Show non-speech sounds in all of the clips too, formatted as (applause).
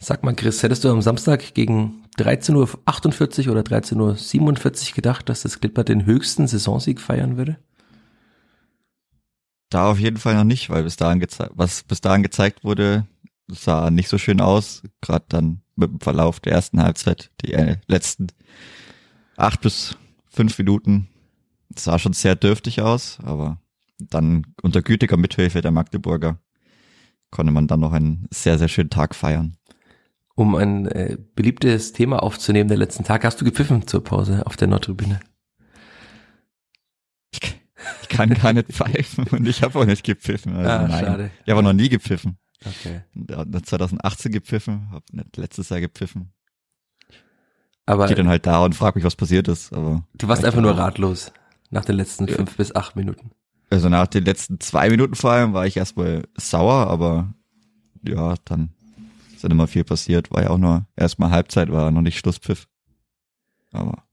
Sag mal, Chris, hättest du am Samstag gegen 13.48 Uhr oder 13.47 Uhr gedacht, dass das Clipper den höchsten Saisonsieg feiern würde? Da auf jeden Fall noch nicht, weil bis dahin was bis dahin gezeigt wurde, sah nicht so schön aus. Gerade dann mit dem Verlauf der ersten Halbzeit, die äh, letzten acht bis fünf Minuten sah schon sehr dürftig aus, aber dann unter gütiger Mithilfe der Magdeburger konnte man dann noch einen sehr, sehr schönen Tag feiern. Um ein äh, beliebtes Thema aufzunehmen der letzten Tag, hast du gepfiffen zur Pause auf der Nordtribüne? Ich kann gar nicht pfeifen und ich habe auch nicht gepfiffen. Also ah, nein. schade. Ich habe noch nie gepfiffen. Okay. 2018 gepfiffen, habe nicht letztes Jahr gepfiffen. Aber ich gehe dann halt da und frage mich, was passiert ist. Aber du warst einfach nur ratlos nach den letzten ja. fünf bis acht Minuten. Also nach den letzten zwei Minuten vor allem war ich erstmal sauer, aber ja, dann ist immer viel passiert. War ja auch nur erstmal Halbzeit, war noch nicht Schlusspfiff. Aber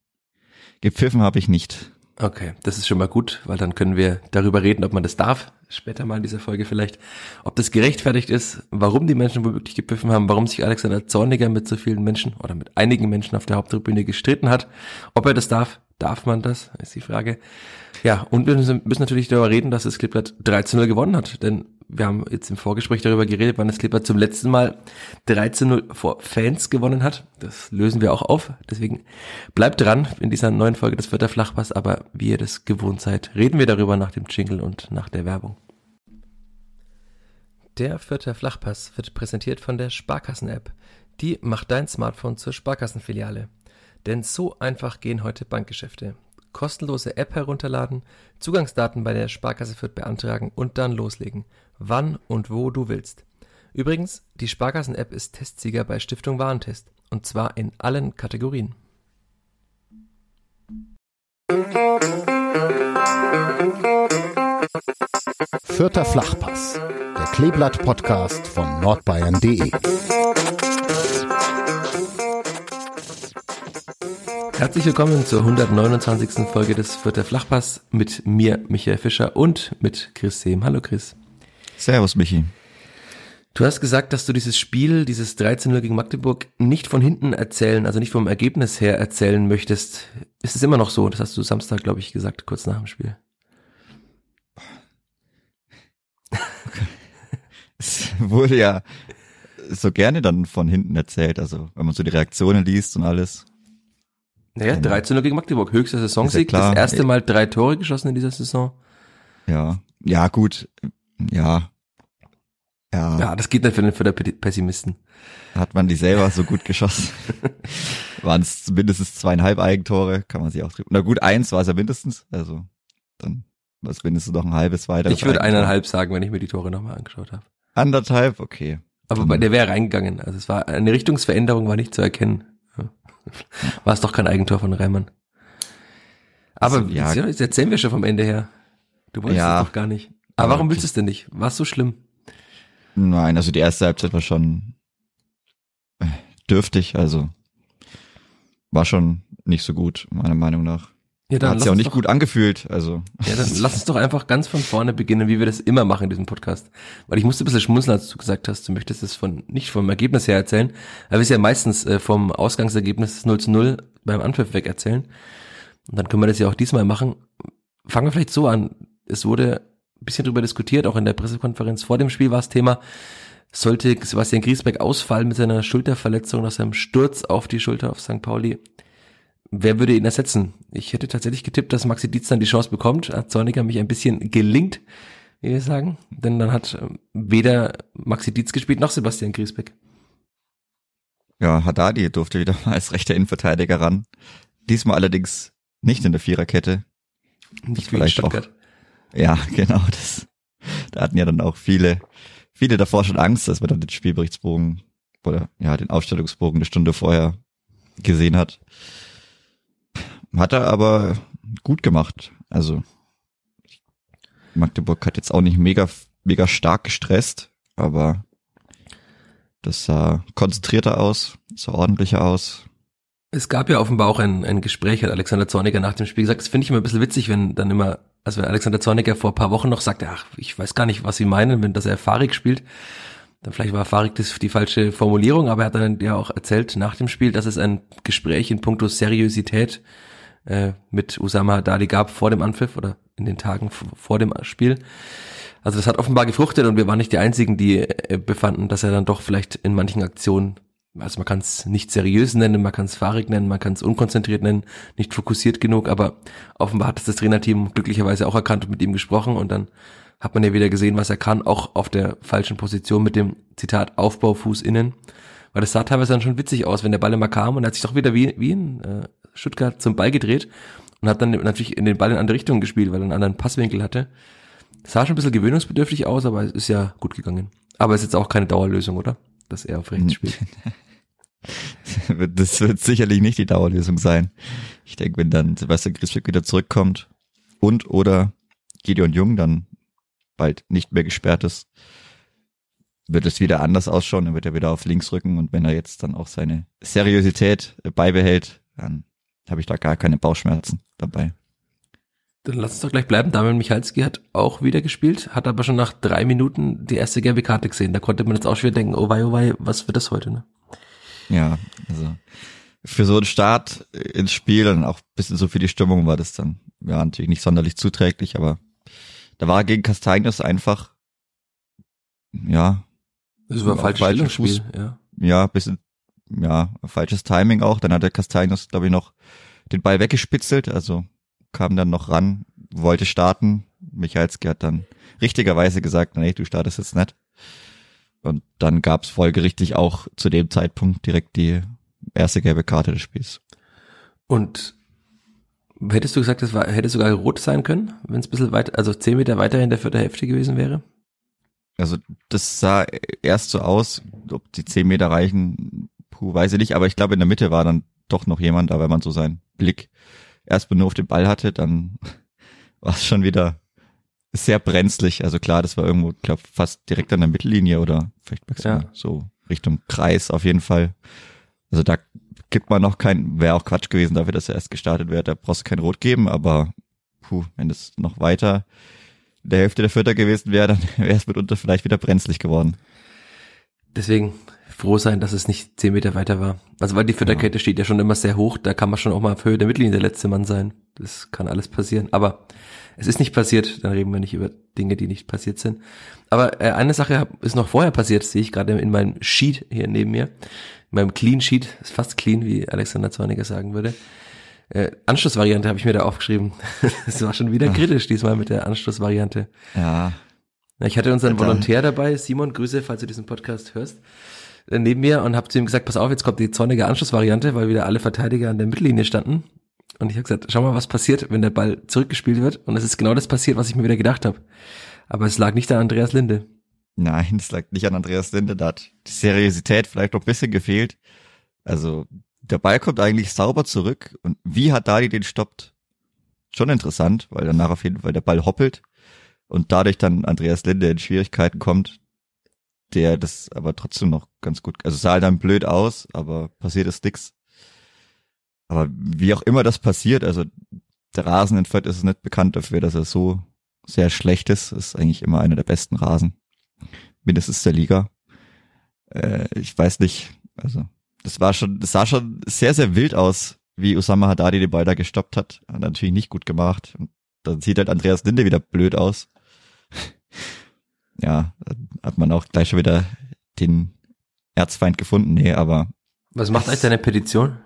gepfiffen habe ich nicht. Okay, das ist schon mal gut, weil dann können wir darüber reden, ob man das darf, später mal in dieser Folge vielleicht, ob das gerechtfertigt ist, warum die Menschen womöglich gepfiffen haben, warum sich Alexander Zorniger mit so vielen Menschen oder mit einigen Menschen auf der Haupttribüne gestritten hat, ob er das darf, darf man das, ist die Frage. Ja, und wir müssen natürlich darüber reden, dass das Clipboard 13-0 gewonnen hat, denn wir haben jetzt im Vorgespräch darüber geredet, wann das Clipper zum letzten Mal 13-0 vor Fans gewonnen hat. Das lösen wir auch auf. Deswegen bleibt dran in dieser neuen Folge des Vierter Flachpass. Aber wie ihr das gewohnt seid, reden wir darüber nach dem Jingle und nach der Werbung. Der Vierter Flachpass wird präsentiert von der Sparkassen-App. Die macht dein Smartphone zur Sparkassenfiliale. Denn so einfach gehen heute Bankgeschäfte kostenlose App herunterladen, Zugangsdaten bei der Sparkasse Fürth beantragen und dann loslegen, wann und wo du willst. Übrigens, die Sparkassen-App ist Testsieger bei Stiftung Warentest und zwar in allen Kategorien. Vierter Flachpass, der Kleeblatt-Podcast von nordbayern.de. Herzlich willkommen zur 129. Folge des Vierter Flachpass mit mir, Michael Fischer und mit Chris Sehm. Hallo Chris. Servus Michi. Du hast gesagt, dass du dieses Spiel, dieses 13-0 gegen Magdeburg nicht von hinten erzählen, also nicht vom Ergebnis her erzählen möchtest. Ist es immer noch so? Das hast du Samstag, glaube ich, gesagt, kurz nach dem Spiel. (laughs) Es wurde ja so gerne dann von hinten erzählt, also wenn man so die Reaktionen liest und alles. Naja, 13 gegen Magdeburg, höchster Saisonsieg, ja das erste Mal drei Tore geschossen in dieser Saison. Ja, ja gut, ja. Ja, ja das geht nicht für den, für den Pessimisten. Hat man die selber so gut geschossen. (laughs) Waren es mindestens zweieinhalb Eigentore, kann man sich auch drüber. Na gut, eins war es ja mindestens, also dann war es mindestens noch ein halbes weiter. Ich würde eineinhalb sagen, wenn ich mir die Tore nochmal angeschaut habe. Anderthalb, okay. Aber der wäre reingegangen, also es war, eine Richtungsveränderung war nicht zu erkennen. War es doch kein Eigentor von Reimann. Aber also, ja. jetzt erzählen wir schon vom Ende her. Du wolltest ja, es doch gar nicht. Aber warum willst du es denn nicht? War es so schlimm? Nein, also die erste Halbzeit war schon äh, dürftig, also war schon nicht so gut, meiner Meinung nach. Ja, dann hat sich auch nicht doch, gut angefühlt. Also. Ja, dann lass uns doch einfach ganz von vorne beginnen, wie wir das immer machen in diesem Podcast. Weil ich musste ein bisschen schmunzeln, als du gesagt hast, du möchtest es von nicht vom Ergebnis her erzählen, weil wir es ja meistens äh, vom Ausgangsergebnis 0 zu 0 beim Anpfiff weg erzählen. Und dann können wir das ja auch diesmal machen. Fangen wir vielleicht so an. Es wurde ein bisschen drüber diskutiert, auch in der Pressekonferenz vor dem Spiel war es Thema, sollte Sebastian Griesbeck ausfallen mit seiner Schulterverletzung nach seinem Sturz auf die Schulter auf St. Pauli Wer würde ihn ersetzen? Ich hätte tatsächlich getippt, dass Maxi Dietz dann die Chance bekommt. Hat Zorniger mich ein bisschen gelingt, wie wir sagen. Denn dann hat ähm, weder Maxi Dietz gespielt noch Sebastian Griesbeck. Ja, Haddadi durfte wieder mal als rechter Innenverteidiger ran. Diesmal allerdings nicht in der Viererkette. Nicht wie in Stuttgart. Auch, ja, (laughs) genau. Das, da hatten ja dann auch viele, viele davor schon Angst, dass man dann den Spielberichtsbogen oder ja den Aufstellungsbogen eine Stunde vorher gesehen hat. Hat er aber gut gemacht. Also Magdeburg hat jetzt auch nicht mega, mega stark gestresst, aber das sah konzentrierter aus, sah ordentlicher aus. Es gab ja offenbar auch ein, ein Gespräch, hat Alexander Zorniger nach dem Spiel gesagt. Das finde ich immer ein bisschen witzig, wenn dann immer, also wenn Alexander Zorniger vor ein paar Wochen noch sagte, ach, ich weiß gar nicht, was sie meinen, wenn das er Farik spielt. Dann vielleicht war Farik das die falsche Formulierung, aber er hat dann ja auch erzählt nach dem Spiel, dass es ein Gespräch in puncto Seriosität äh, mit Usama Dali gab vor dem Anpfiff oder in den Tagen vor dem Spiel. Also das hat offenbar gefruchtet und wir waren nicht die Einzigen, die äh, befanden, dass er dann doch vielleicht in manchen Aktionen, also man kann es nicht seriös nennen, man kann es fahrig nennen, man kann es unkonzentriert nennen, nicht fokussiert genug, aber offenbar hat es das Trainerteam glücklicherweise auch erkannt und mit ihm gesprochen und dann hat man ja wieder gesehen, was er kann, auch auf der falschen Position mit dem Zitat Aufbaufuß innen. Weil das sah teilweise dann schon witzig aus, wenn der Ball immer kam und er hat sich doch wieder wie, wie in äh, Stuttgart zum Ball gedreht und hat dann natürlich in den Ball in andere Richtungen gespielt, weil er einen anderen Passwinkel hatte. Das sah schon ein bisschen gewöhnungsbedürftig aus, aber es ist ja gut gegangen. Aber es ist jetzt auch keine Dauerlösung, oder? Dass er auf rechts spielt. (laughs) das wird sicherlich nicht die Dauerlösung sein. Ich denke, wenn dann Sebastian Griesbeck wieder zurückkommt und oder Gideon Jung dann bald nicht mehr gesperrt ist, wird es wieder anders ausschauen. Dann wird er wieder auf links rücken und wenn er jetzt dann auch seine Seriosität beibehält, dann habe ich da gar keine Bauchschmerzen dabei. Dann lass uns doch gleich bleiben. Damian Michalski hat auch wieder gespielt, hat aber schon nach drei Minuten die erste gelbe Karte gesehen. Da konnte man jetzt auch schwer denken, oh wei, oh wei, was wird das heute, ne? Ja, also für so einen Start ins Spiel und auch bisschen so für die Stimmung war das dann ja natürlich nicht sonderlich zuträglich, aber da war gegen Castagnos einfach ja das war ein falsches Spiel, ja. Ja, bisschen ja, falsches Timing auch. Dann hat der Castagnos, glaube ich, noch den Ball weggespitzelt, also kam dann noch ran, wollte starten. Michalski hat dann richtigerweise gesagt, nee, du startest jetzt nicht. Und dann gab's folgerichtig auch zu dem Zeitpunkt direkt die erste gelbe Karte des Spiels. Und hättest du gesagt, das war, hätte sogar rot sein können, wenn es ein bisschen weiter, also zehn Meter weiter in der vierten Hälfte gewesen wäre? Also das sah erst so aus, ob die zehn Meter reichen, puh, weiß ich nicht, aber ich glaube in der Mitte war dann doch noch jemand, da wenn man so seinen Blick erstmal nur auf den Ball hatte, dann (laughs) war es schon wieder sehr brenzlig. Also klar, das war irgendwo, glaube fast direkt an der Mittellinie oder vielleicht ja. so Richtung Kreis auf jeden Fall. Also da gibt man noch kein, wäre auch Quatsch gewesen dafür, dass er erst gestartet wäre. Da brauchst du kein Rot geben, aber puh, wenn das noch weiter der Hälfte der Vierter gewesen wäre, dann (laughs) wäre es mitunter vielleicht wieder brenzlig geworden. Deswegen froh sein, dass es nicht zehn Meter weiter war. Also weil die Vierterkette ja. steht ja schon immer sehr hoch, da kann man schon auch mal auf Höhe der Mittellinie der letzte Mann sein. Das kann alles passieren. Aber es ist nicht passiert, dann reden wir nicht über Dinge, die nicht passiert sind. Aber äh, eine Sache ist noch vorher passiert, sehe ich gerade in meinem Sheet hier neben mir. In meinem Clean Sheet, ist fast clean, wie Alexander Zorniger sagen würde. Äh, Anschlussvariante habe ich mir da aufgeschrieben. (laughs) Es war schon wieder kritisch diesmal mit der Anschlussvariante. Ja. Ich hatte unseren Volontär dabei, Simon, Grüße, falls du diesen Podcast hörst, neben mir und habe zu ihm gesagt, pass auf, jetzt kommt die zornige Anschlussvariante, weil wieder alle Verteidiger an der Mittellinie standen. Und ich habe gesagt, schau mal, was passiert, wenn der Ball zurückgespielt wird. Und es ist genau das passiert, was ich mir wieder gedacht habe. Aber es lag nicht an Andreas Linde. Nein, es lag nicht an Andreas Linde. Da hat die Seriosität vielleicht noch ein bisschen gefehlt. Also der Ball kommt eigentlich sauber zurück. Und wie hat Dali den stoppt? Schon interessant, weil danach auf jeden Fall der Ball hoppelt und dadurch dann Andreas Linde in Schwierigkeiten kommt, der das aber trotzdem noch ganz gut, also sah dann blöd aus, aber passiert ist nix. Aber wie auch immer das passiert, also der Rasen in Fürth ist nicht bekannt dafür, dass er so sehr schlecht ist. Ist eigentlich immer einer der besten Rasen. Mindestens der Liga. Äh, ich weiß nicht, also das war schon, das sah schon sehr, sehr wild aus, wie Osama Haddadi den Ball da gestoppt hat. Hat natürlich nicht gut gemacht. Und dann sieht halt Andreas Linde wieder blöd aus. Ja, hat man auch gleich schon wieder den Erzfeind gefunden. Nee, aber. Was macht eigentlich deine Petition?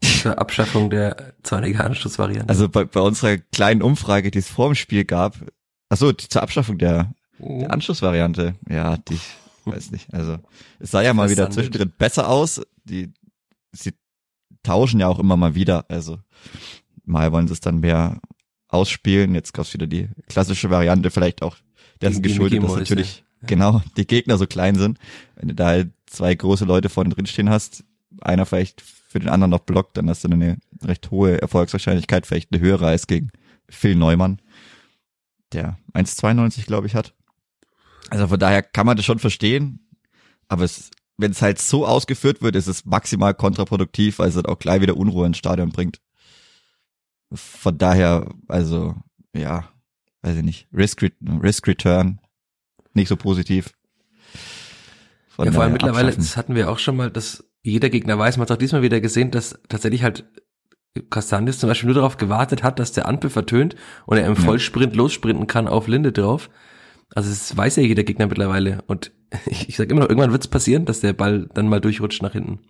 Zur Abschaffung der zornigen Anschlussvariante. Also bei, bei unserer kleinen Umfrage, die es vor dem Spiel gab, achso, die, zur Abschaffung der, der oh. Anschlussvariante, ja, die, weiß nicht, also es sah ja mal wieder zwischendrin besser aus, die, sie tauschen ja auch immer mal wieder, also mal wollen sie es dann mehr ausspielen, jetzt gab's wieder die klassische Variante, vielleicht auch dessen geschuldet, dass natürlich ja. genau die Gegner so klein sind. Wenn du da halt zwei große Leute vorne drin stehen hast, einer vielleicht für den anderen noch blockt, dann hast du eine recht hohe Erfolgswahrscheinlichkeit, vielleicht eine höhere als gegen Phil Neumann, der 1,92 glaube ich hat. Also von daher kann man das schon verstehen, aber es, wenn es halt so ausgeführt wird, ist es maximal kontraproduktiv, weil es halt auch gleich wieder Unruhe ins Stadion bringt. Von daher, also ja, weiß ich nicht, Risk, Risk Return nicht so positiv. Von ja, vor allem mittlerweile, abschaffen. das hatten wir auch schon mal, dass jeder Gegner weiß, man hat auch diesmal wieder gesehen, dass tatsächlich halt Castanis zum Beispiel nur darauf gewartet hat, dass der Anpfiff vertönt und er im Vollsprint lossprinten kann auf Linde drauf. Also das weiß ja jeder Gegner mittlerweile. Und (laughs) ich, ich sage immer noch, irgendwann wird es passieren, dass der Ball dann mal durchrutscht nach hinten.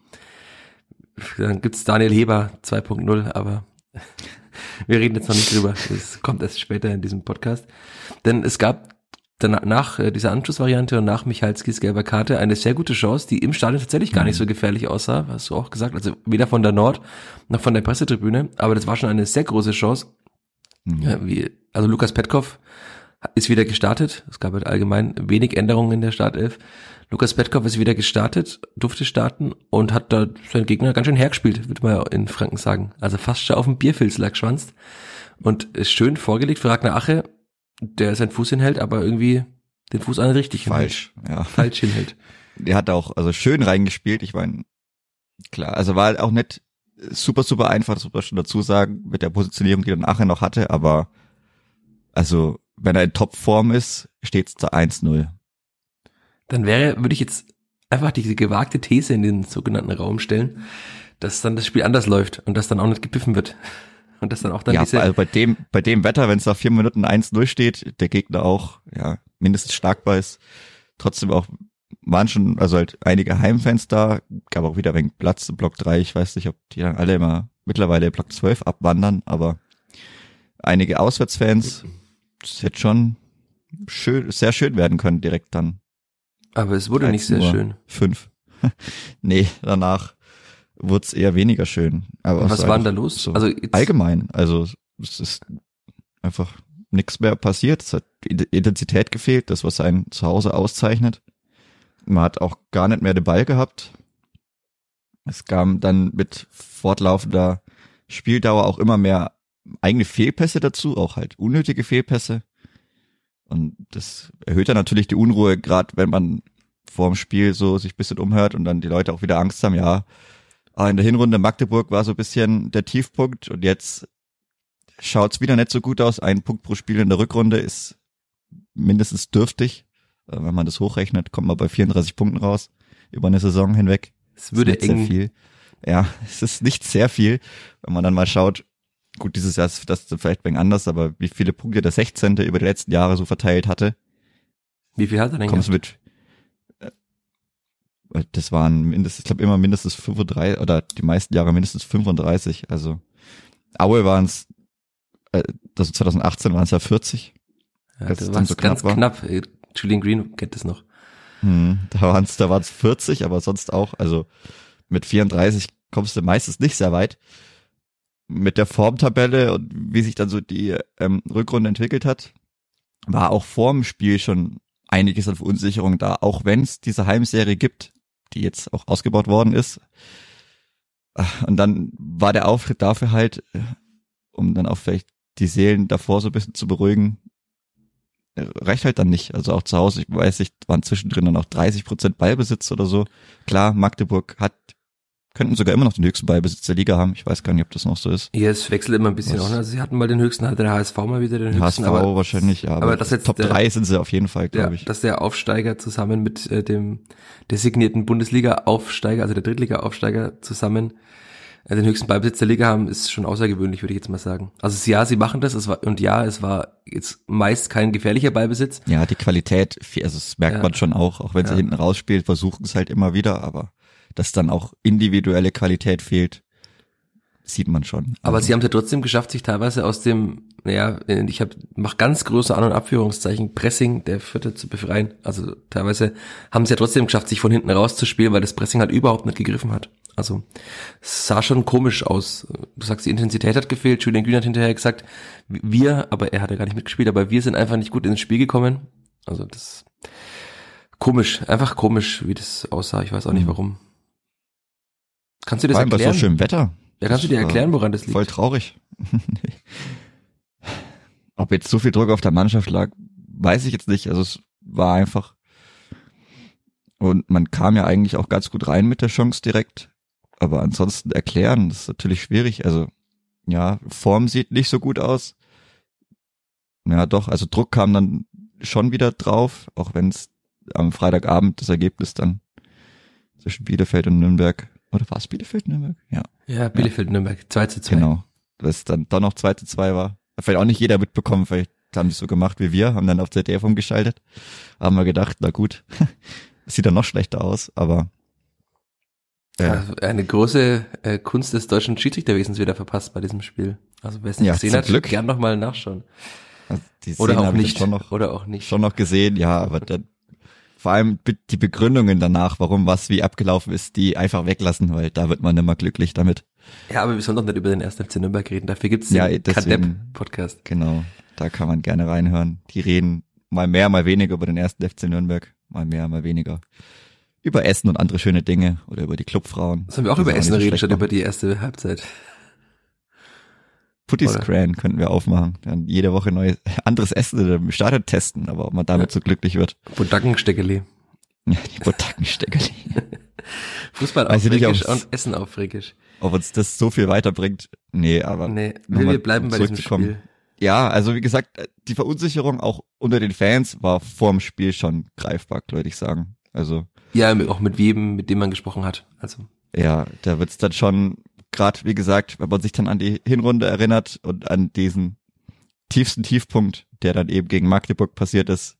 Dann gibt's Daniel Heber 2.0, aber wir reden jetzt noch nicht drüber. Das kommt erst später in diesem Podcast. Denn es gab dann nach äh, dieser Anschlussvariante und nach Michalskis gelber Karte eine sehr gute Chance, die im Stadion tatsächlich gar nicht so gefährlich aussah, hast du auch gesagt, also weder von der Nord noch von der Pressetribüne, aber das war schon eine sehr große Chance. Mhm. Ja, wie, also Lukas Petkov ist wieder gestartet. Es gab halt allgemein wenig Änderungen in der Startelf. Lukas Petkov ist wieder gestartet, durfte starten und hat da seinen Gegner ganz schön hergespielt, würde man in Franken sagen. Also fast schon auf dem Bierfilz lag schwanzt und ist schön vorgelegt für Ragnar Ache, der seinen Fuß hinhält, aber irgendwie den Fuß an richtig falsch, hinhält. ja. falsch hinhält. (laughs) Der hat auch also schön reingespielt. Ich meine, klar, also war halt auch nicht super super einfach, das muss man schon dazu sagen, mit der Positionierung, die dann Ache noch hatte, aber also wenn er in Topform ist, steht es da 1-0. Dann wäre, würde ich jetzt einfach diese gewagte These in den sogenannten Raum stellen, dass dann das Spiel anders läuft und dass dann auch nicht gepiffen wird. Und das dann auch dann ja, diese also bei dem, bei dem Wetter, wenn es nach vier Minuten 1-0 steht, der Gegner auch, ja, mindestens starkbar ist, trotzdem auch, waren schon, also halt einige Heimfans da, gab auch wieder wegen Platz im Block 3, ich weiß nicht, ob die dann alle immer mittlerweile Block 12 abwandern, aber einige Auswärtsfans, (laughs) das hätte schon schön, sehr schön werden können direkt dann. Aber es wurde nicht sehr schön. Fünf. (laughs) nee, danach wurde es eher weniger schön. Aber was war denn da los? So also allgemein, also es ist einfach nichts mehr passiert. Es hat Intensität gefehlt, das was einen zu Hause auszeichnet. Man hat auch gar nicht mehr den Ball gehabt. Es kam dann mit fortlaufender Spieldauer auch immer mehr eigene Fehlpässe dazu, auch halt unnötige Fehlpässe. Und das erhöht dann natürlich die Unruhe, gerade wenn man vor dem Spiel so sich bisschen umhört und dann die Leute auch wieder Angst haben, ja, aber in der Hinrunde Magdeburg war so ein bisschen der Tiefpunkt und jetzt schaut's wieder nicht so gut aus. Ein Punkt pro Spiel in der Rückrunde ist mindestens dürftig. Äh, wenn man das hochrechnet, kommt man bei 34 Punkten raus über eine Saison hinweg. Es würde eng. Sehr viel. Ja, (laughs) es ist nicht sehr viel, wenn man dann mal schaut. Gut, dieses Jahr ist das vielleicht ein anders, aber wie viele Punkte der 16. über die letzten Jahre so verteilt hatte. Wie viel hat er denn Kommst mit das waren mindestens, ich glaube immer mindestens 35 oder die meisten Jahre mindestens 35. Also Aue waren es, äh, also 2018 waren es ja 40. Ja, das war so ganz war. knapp. Julian Green kennt das noch. Hm, da waren es da waren's 40, aber sonst auch. Also mit 34 kommst du meistens nicht sehr weit. Mit der Formtabelle und wie sich dann so die ähm, Rückrunde entwickelt hat, war auch vorm Spiel schon einiges an Verunsicherung da, auch wenn es diese Heimserie gibt die jetzt auch ausgebaut worden ist. Und dann war der Auftritt dafür halt, um dann auch vielleicht die Seelen davor so ein bisschen zu beruhigen, reicht halt dann nicht. Also auch zu Hause, ich weiß nicht, waren zwischendrin dann auch 30 Prozent Ballbesitz oder so. Klar, Magdeburg hat könnten sogar immer noch den höchsten Ballbesitz der Liga haben. Ich weiß gar nicht, ob das noch so ist. Ja, es wechselt immer ein bisschen auch. Ne? Also sie hatten mal den höchsten, hatte der HSV mal wieder den höchsten. HSV aber, wahrscheinlich, ja. Aber, aber das jetzt Top der, 3 sind sie auf jeden Fall, glaube ja, ich. Dass der Aufsteiger zusammen mit äh, dem designierten Bundesliga-Aufsteiger, also der Drittliga-Aufsteiger zusammen äh, den höchsten Ballbesitz der Liga haben, ist schon außergewöhnlich, würde ich jetzt mal sagen. Also ja, sie machen das, es war, und ja, es war jetzt meist kein gefährlicher Ballbesitz. Ja, die Qualität, also das merkt ja. man schon auch, auch wenn ja. sie hinten rausspielt, versuchen es halt immer wieder, aber dass dann auch individuelle Qualität fehlt, sieht man schon. Aber also. sie haben es ja trotzdem geschafft, sich teilweise aus dem, naja, ich habe mach ganz große An- und Abführungszeichen Pressing der Vierte zu befreien. Also teilweise haben sie ja trotzdem geschafft, sich von hinten rauszuspielen, weil das Pressing halt überhaupt nicht gegriffen hat. Also es sah schon komisch aus. Du sagst, die Intensität hat gefehlt. Julian Green hat hinterher gesagt, wir, aber er hat ja gar nicht mitgespielt, aber wir sind einfach nicht gut ins Spiel gekommen. Also das komisch, einfach komisch, wie das aussah. Ich weiß auch nicht mhm. warum. Kannst du das Vor allem bei erklären? so schönem Wetter. ja, kannst du dir Das war erklären, woran das liegt? Voll traurig. (laughs) Ob jetzt so viel Druck auf der Mannschaft lag, weiß ich jetzt nicht. Also es war einfach. Und man kam ja eigentlich auch ganz gut rein mit der Chance direkt. Aber ansonsten erklären, das ist natürlich schwierig. Also ja, Form sieht nicht so gut aus. Ja, doch, also Druck kam dann schon wieder drauf, auch wenn es am Freitagabend das Ergebnis dann zwischen Bielefeld und Nürnberg, oder war es Bielefeld Nürnberg? Ja, Ja, Bielefeld-Nürnberg, 2 zu 2. genau. Das dann doch noch 2 zu 2 war. Vielleicht auch nicht jeder mitbekommen, vielleicht haben die so gemacht wie wir, haben dann auf ZDF umgeschaltet. Haben wir gedacht, na gut, (laughs) sieht dann noch schlechter aus, aber ja, Also eine große äh, Kunst des deutschen Schiedsrichterwesens wieder verpasst bei diesem Spiel. Also wer es nicht Ja, gesehen hat, Glück. gern nochmal nachschauen. also Oder auch nicht. Schon noch, Oder auch nicht. schon noch gesehen, ja, aber dann vor allem die Begründungen danach, warum was wie abgelaufen ist, die einfach weglassen, weil da wird man immer glücklich damit. Ja, aber wir sollen doch nicht über den 1. FC Nürnberg reden. Dafür gibt's Ja, den deswegen- Kadepp-Podcast. Genau, da kann man gerne reinhören. Die reden mal mehr, mal weniger über den ersten FC Nürnberg, mal mehr, mal weniger über Essen und andere schöne Dinge oder über die Clubfrauen. Sollen wir auch Die über Essen reden, statt über die erste Halbzeit? Putty oder? Scran könnten wir aufmachen. Dann jede Woche neues (laughs) anderes Essen im Stadion testen, aber ob man damit so glücklich wird. Budackensteckeli. Ja, die Botakensteckerli. (laughs) Fußball auf ob's- und Essen auf Fränkisch. Ob uns das so viel weiterbringt? Nee, aber Nee, nochmal wir bleiben bei diesem. Spiel. ja, also wie gesagt, die Verunsicherung auch unter den Fans war vorm Spiel schon greifbar, würde ich sagen. Also Ja, auch mit jedem, mit dem man gesprochen hat. Also ja, da wird's dann schon, gerade wie gesagt, wenn man sich dann an die Hinrunde erinnert und an diesen tiefsten Tiefpunkt, der dann eben gegen Magdeburg passiert ist,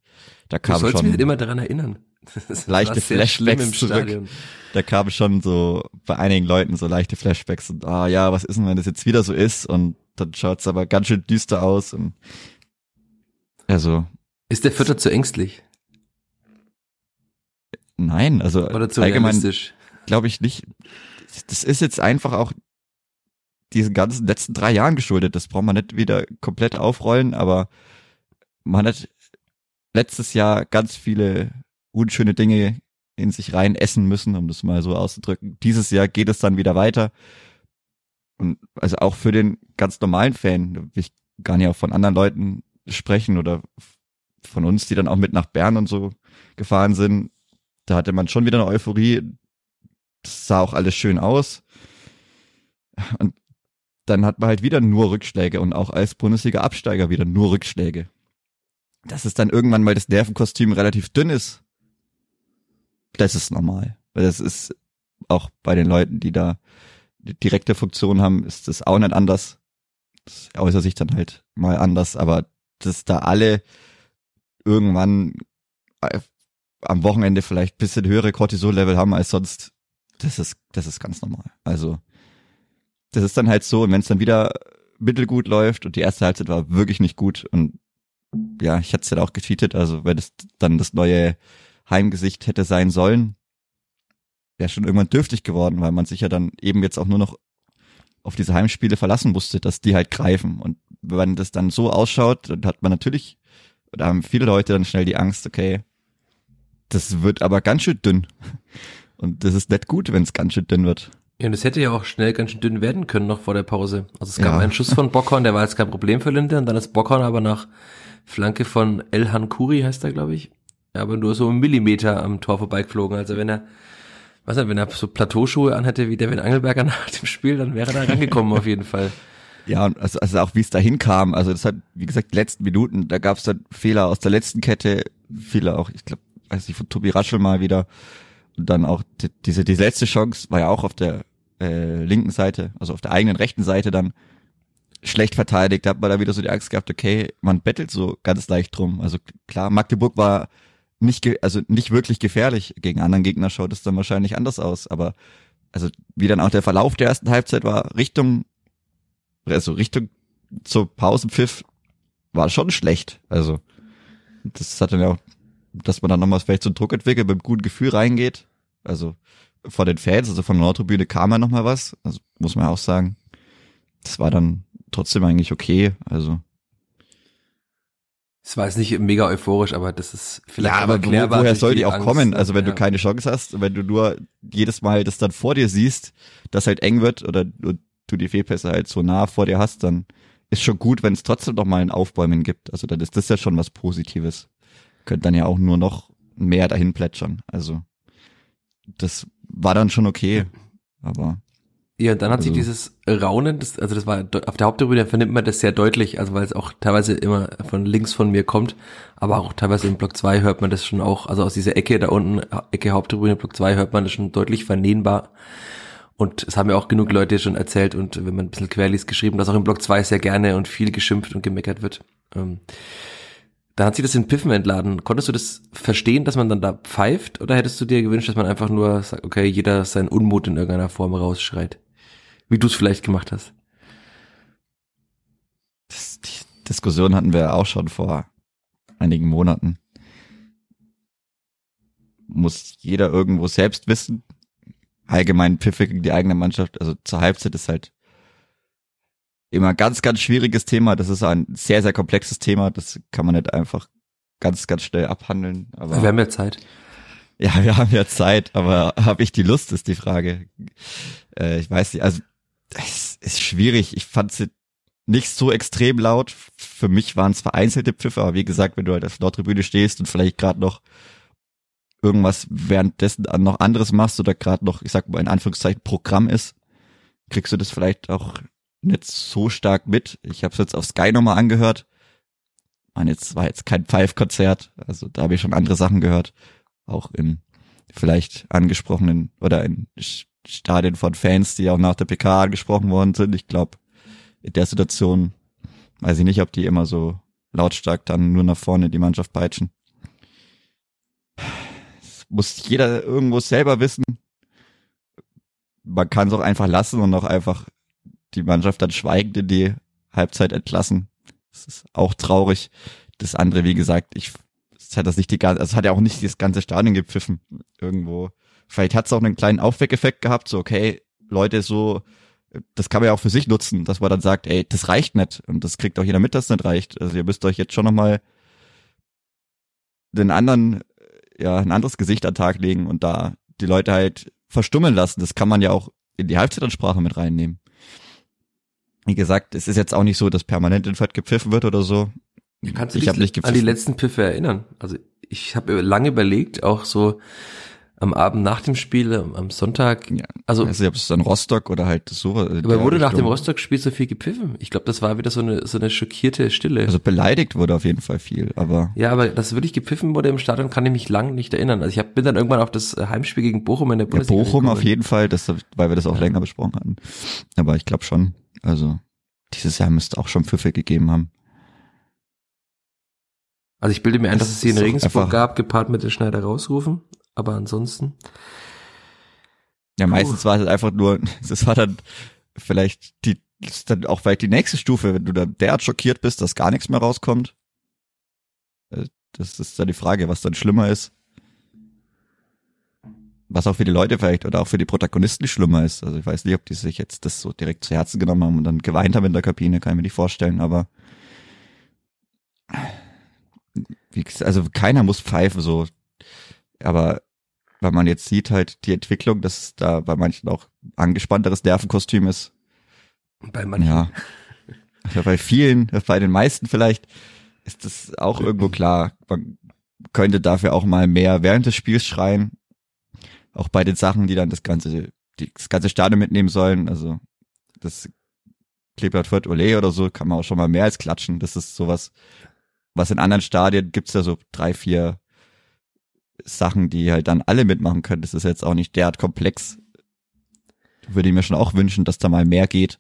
da du kam sollst schon mich nicht immer daran erinnern. (laughs) Das Leichte Flashbacks zurück. Stadion. da kam schon so bei einigen Leuten so leichte Flashbacks und ah ja, was ist denn, wenn das jetzt wieder so ist und dann schaut's aber ganz schön düster aus und also Ist der Vierter zu ängstlich nein, also oder zu allgemein glaube ich nicht. Das ist jetzt einfach auch diesen ganzen letzten drei Jahren geschuldet. Das braucht man nicht wieder komplett aufrollen, aber man hat letztes Jahr ganz viele unschöne Dinge in sich rein essen müssen, um das mal so auszudrücken. Dieses Jahr geht es dann wieder weiter. Und also auch für den ganz normalen Fan, ich gar nicht auch von anderen Leuten sprechen oder von uns, die dann auch mit nach Bern und so gefahren sind. Da hatte man schon wieder eine Euphorie. Das sah auch alles schön aus. Und dann hat man halt wieder nur Rückschläge und auch als Bundesliga-Absteiger wieder nur Rückschläge. Dass es dann irgendwann mal das Nervenkostüm relativ dünn ist, das ist normal. Das ist auch bei den Leuten, die da direkte Funktion haben, ist das auch nicht anders. Das äußert sich dann halt mal anders, aber dass da alle irgendwann äh, am Wochenende vielleicht bisschen höhere Cortisol-Level haben als sonst, das ist, das ist ganz normal. Also, das ist dann halt so, und wenn es dann wieder mittelgut läuft und die erste Halbzeit war wirklich nicht gut und ja, ich hatte es ja auch getweetet, also wenn es dann das neue Heimgesicht hätte sein sollen, wäre schon irgendwann dürftig geworden, weil man sich ja dann eben jetzt auch nur noch auf diese Heimspiele verlassen musste, dass die halt greifen. Und wenn das dann so ausschaut, dann hat man natürlich, oder haben viele Leute dann schnell die Angst, okay, das wird aber ganz schön dünn. Und das ist nicht gut, wenn es ganz schön dünn wird. Ja, und es hätte ja auch schnell ganz schön dünn werden können noch vor der Pause. Also es gab Ja. einen Schuss von Bockhorn, der war jetzt kein Problem für Linde und dann ist Bockhorn aber nach Flanke von Elhan Kuri heißt er, glaube ich, aber nur so einen Millimeter am Tor vorbeigeflogen. Also wenn er, was nicht, wenn er so Plateauschuhe anhätte wie Devin Angelberger (laughs) nach dem Spiel, dann wäre er da rangekommen auf jeden Fall. Ja, und also, also auch wie es dahin kam, also das hat, wie gesagt, die letzten Minuten, da gab es dann Fehler aus der letzten Kette, viele auch, ich glaube, weiß nicht, von Tobi Raschel mal wieder. Und dann auch die, diese, die letzte Chance war ja auch auf der äh, linken Seite, also auf der eigenen rechten Seite dann schlecht verteidigt. Hat man da wieder so die Angst gehabt, okay, man bettelt so ganz leicht drum. Also klar, Magdeburg war nicht, also nicht wirklich gefährlich. Gegen anderen Gegner schaut es dann wahrscheinlich anders aus. Aber also wie dann auch der Verlauf der ersten Halbzeit war, Richtung, also Richtung zur Pausenpfiff war schon schlecht. Also das hat dann ja auch, dass man dann nochmal vielleicht so einen Druck entwickelt, mit einem guten Gefühl reingeht. Also von den Fans, also von der Nordtribüne kam ja nochmal was. Also muss man ja auch sagen. Das war dann trotzdem eigentlich okay. Also Es war jetzt nicht mega euphorisch, aber das ist vielleicht ja, aber wo, woher soll die auch Angst, kommen? Also wenn ja. du keine Chance hast, wenn du nur jedes Mal das dann vor dir siehst, dass halt eng wird oder du die Fehlpässe halt so nah vor dir hast, dann ist schon gut, wenn es trotzdem noch mal ein Aufbäumen gibt. Also dann ist das ja schon was Positives. Könnt dann ja auch nur noch mehr dahin plätschern. Also das war dann schon okay. Aber Ja, und dann hat Also- sich dieses Raunen, das, also das war auf der Haupttribüne vernimmt man das sehr deutlich, also weil es auch teilweise immer von links von mir kommt, aber auch teilweise im Block 2 hört man das schon auch, also aus dieser Ecke da unten, Ecke Haupttribüne, Block 2 hört man das schon deutlich vernehmbar. Und es haben ja auch genug Leute schon erzählt und wenn man ein bisschen querliest, geschrieben, dass auch im Block 2 sehr gerne und viel geschimpft und gemeckert wird. Ähm, da hat sich das in Piffen entladen. Konntest du das verstehen, dass man dann da pfeift? Oder hättest du dir gewünscht, dass man einfach nur sagt, okay, jeder seinen Unmut in irgendeiner Form rausschreit? Wie du es vielleicht gemacht hast. das, die Diskussion hatten wir auch schon vor einigen Monaten. Muss jeder irgendwo selbst wissen. Allgemein Pfiffe gegen die eigene Mannschaft, also zur Halbzeit ist halt immer ein ganz, ganz schwieriges Thema. Das ist ein sehr, sehr komplexes Thema. Das kann man nicht einfach ganz, ganz schnell abhandeln. Aber Wir haben ja Zeit. ja, (laughs) wir haben ja Zeit, aber habe ich die Lust, ist die Frage. Äh, ich weiß nicht, also es ist schwierig. Ich fand sie nicht so extrem laut. Für mich waren es vereinzelte Pfiffe, aber wie gesagt, wenn du halt auf der Nordtribüne stehst und vielleicht gerade noch irgendwas währenddessen noch anderes machst oder gerade noch, ich sag mal in Anführungszeichen, Programm ist, kriegst du das vielleicht auch nicht so stark mit. Ich habe es jetzt auf Sky nochmal angehört. Man, jetzt war jetzt kein Pfeif-Konzert, also da habe ich schon andere Sachen gehört auch in vielleicht angesprochenen oder in Stadien von Fans, die auch nach der PK angesprochen worden sind. Ich glaube, in der Situation weiß ich nicht, ob die immer so lautstark dann nur nach vorne die Mannschaft peitschen. Das muss jeder irgendwo selber wissen. Man kann es auch einfach lassen und auch einfach die Mannschaft dann schweigend in die Halbzeit entlassen. Das ist auch traurig. Das andere, wie gesagt, ich es hat das nicht die ganze, es hat ja auch nicht das ganze Stadion gepfiffen irgendwo. Vielleicht hat es auch einen kleinen Aufweckeffekt gehabt, so okay, Leute so, das kann man ja auch für sich nutzen, dass man dann sagt, ey, das reicht nicht und das kriegt auch jeder mit, dass es nicht reicht. Also ihr müsst euch jetzt schon nochmal den anderen, ja, ein anderes Gesicht an Tag legen und da die Leute halt verstummeln lassen. Das kann man ja auch in die Halbzeitansprache mit reinnehmen. Wie gesagt, es ist jetzt auch nicht so, dass permanent in Fett gepfiffen wird oder so. Kannst du ich dich nicht an die gepfiffen. letzten Pfiffe erinnern? Also ich habe lange überlegt, auch so am Abend nach dem Spiel, am Sonntag. Ja, Also, nicht, ob es dann Rostock oder halt so. in aber wurde nach dem Richtung. Rostock-Spiel so viel gepfiffen? Ich glaube, das war wieder so eine, so eine schockierte Stille. Also beleidigt wurde auf jeden Fall viel, aber ja, aber dass wirklich gepfiffen wurde im Stadion, kann ich mich lang nicht erinnern. Also ich hab, bin dann irgendwann auf das Heimspiel gegen Bochum in der ja, Bundesliga Bochum auf gekommen. jeden Fall, das, weil wir das auch Ja. länger besprochen hatten. Aber ich glaube schon, also dieses Jahr müsste auch schon Pfiffe gegeben haben. Also ich bilde mir ein, Das dass es sie in Regensburg gab, gepaart mit den Schneider rausrufen. Aber ansonsten. Ja, meistens war es halt einfach nur, (laughs) das war dann vielleicht die, ist dann auch vielleicht die nächste Stufe, wenn du dann derart schockiert bist, dass gar nichts mehr rauskommt. Äh, Das ist dann die Frage, was dann schlimmer ist. Was auch für die Leute vielleicht oder auch für die Protagonisten schlimmer ist. Also ich weiß nicht, ob die sich jetzt das so direkt zu Herzen genommen haben und dann geweint haben in der Kabine, kann ich mir nicht vorstellen, aber wie gesagt, also keiner muss pfeifen so. Aber weil man jetzt sieht halt die Entwicklung, dass da bei manchen auch angespannteres Nervenkostüm ist. Bei manchen. Ja. Also bei vielen, bei den meisten vielleicht, ist das auch irgendwo klar. Man könnte dafür auch mal mehr während des Spiels schreien. Auch bei den Sachen, die dann das ganze, die, das ganze Stadion mitnehmen sollen. Also das Kleeblatt Fürth Ole oder so kann man auch schon mal mehr als klatschen. Das ist sowas, was in anderen Stadien gibt's ja so drei, vier Sachen, die halt dann alle mitmachen können. Das ist jetzt auch nicht derart komplex. Würde ich mir schon auch wünschen, dass da mal mehr geht.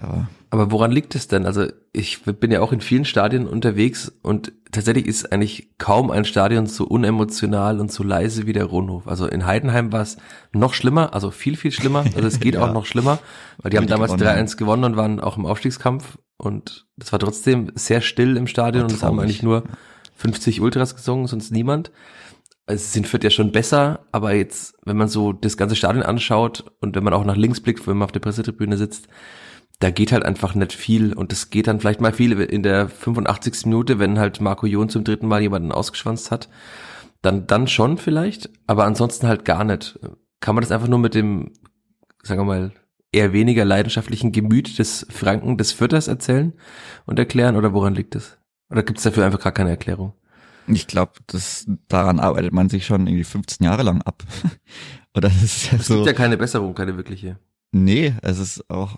Ja, Aber woran liegt es denn? Also ich bin ja auch in vielen Stadien unterwegs und tatsächlich ist eigentlich kaum ein Stadion so unemotional und so leise wie der Ronhof. Also in Heidenheim war es noch schlimmer, also viel, viel schlimmer. Also es geht (laughs) Ja. auch noch schlimmer, weil die haben damals gewonnen haben. 3-1 gewonnen und waren auch im Aufstiegskampf und das war trotzdem sehr still im Stadion und es haben eigentlich nur 50 Ultras gesungen, sonst niemand. Also es sind Fürth ja schon besser, aber jetzt, wenn man so das ganze Stadion anschaut und wenn man auch nach links blickt, wenn man auf der Pressetribüne sitzt, da geht halt einfach nicht viel und es geht dann vielleicht mal viel in der 85. Minute, wenn halt Marco Jon zum dritten Mal jemanden ausgeschwanzt hat, dann, dann schon vielleicht, aber ansonsten halt gar nicht. Kann man das einfach nur mit dem, sagen wir mal, eher weniger leidenschaftlichen Gemüt des Franken des Fütters erzählen und erklären oder woran liegt es? Oder gibt es dafür einfach gar keine Erklärung? Ich glaube, das daran arbeitet man sich schon irgendwie 15 Jahre lang ab. (laughs) Oder das ist ja es so. gibt ja keine Besserung, keine wirkliche. Nee, es ist auch.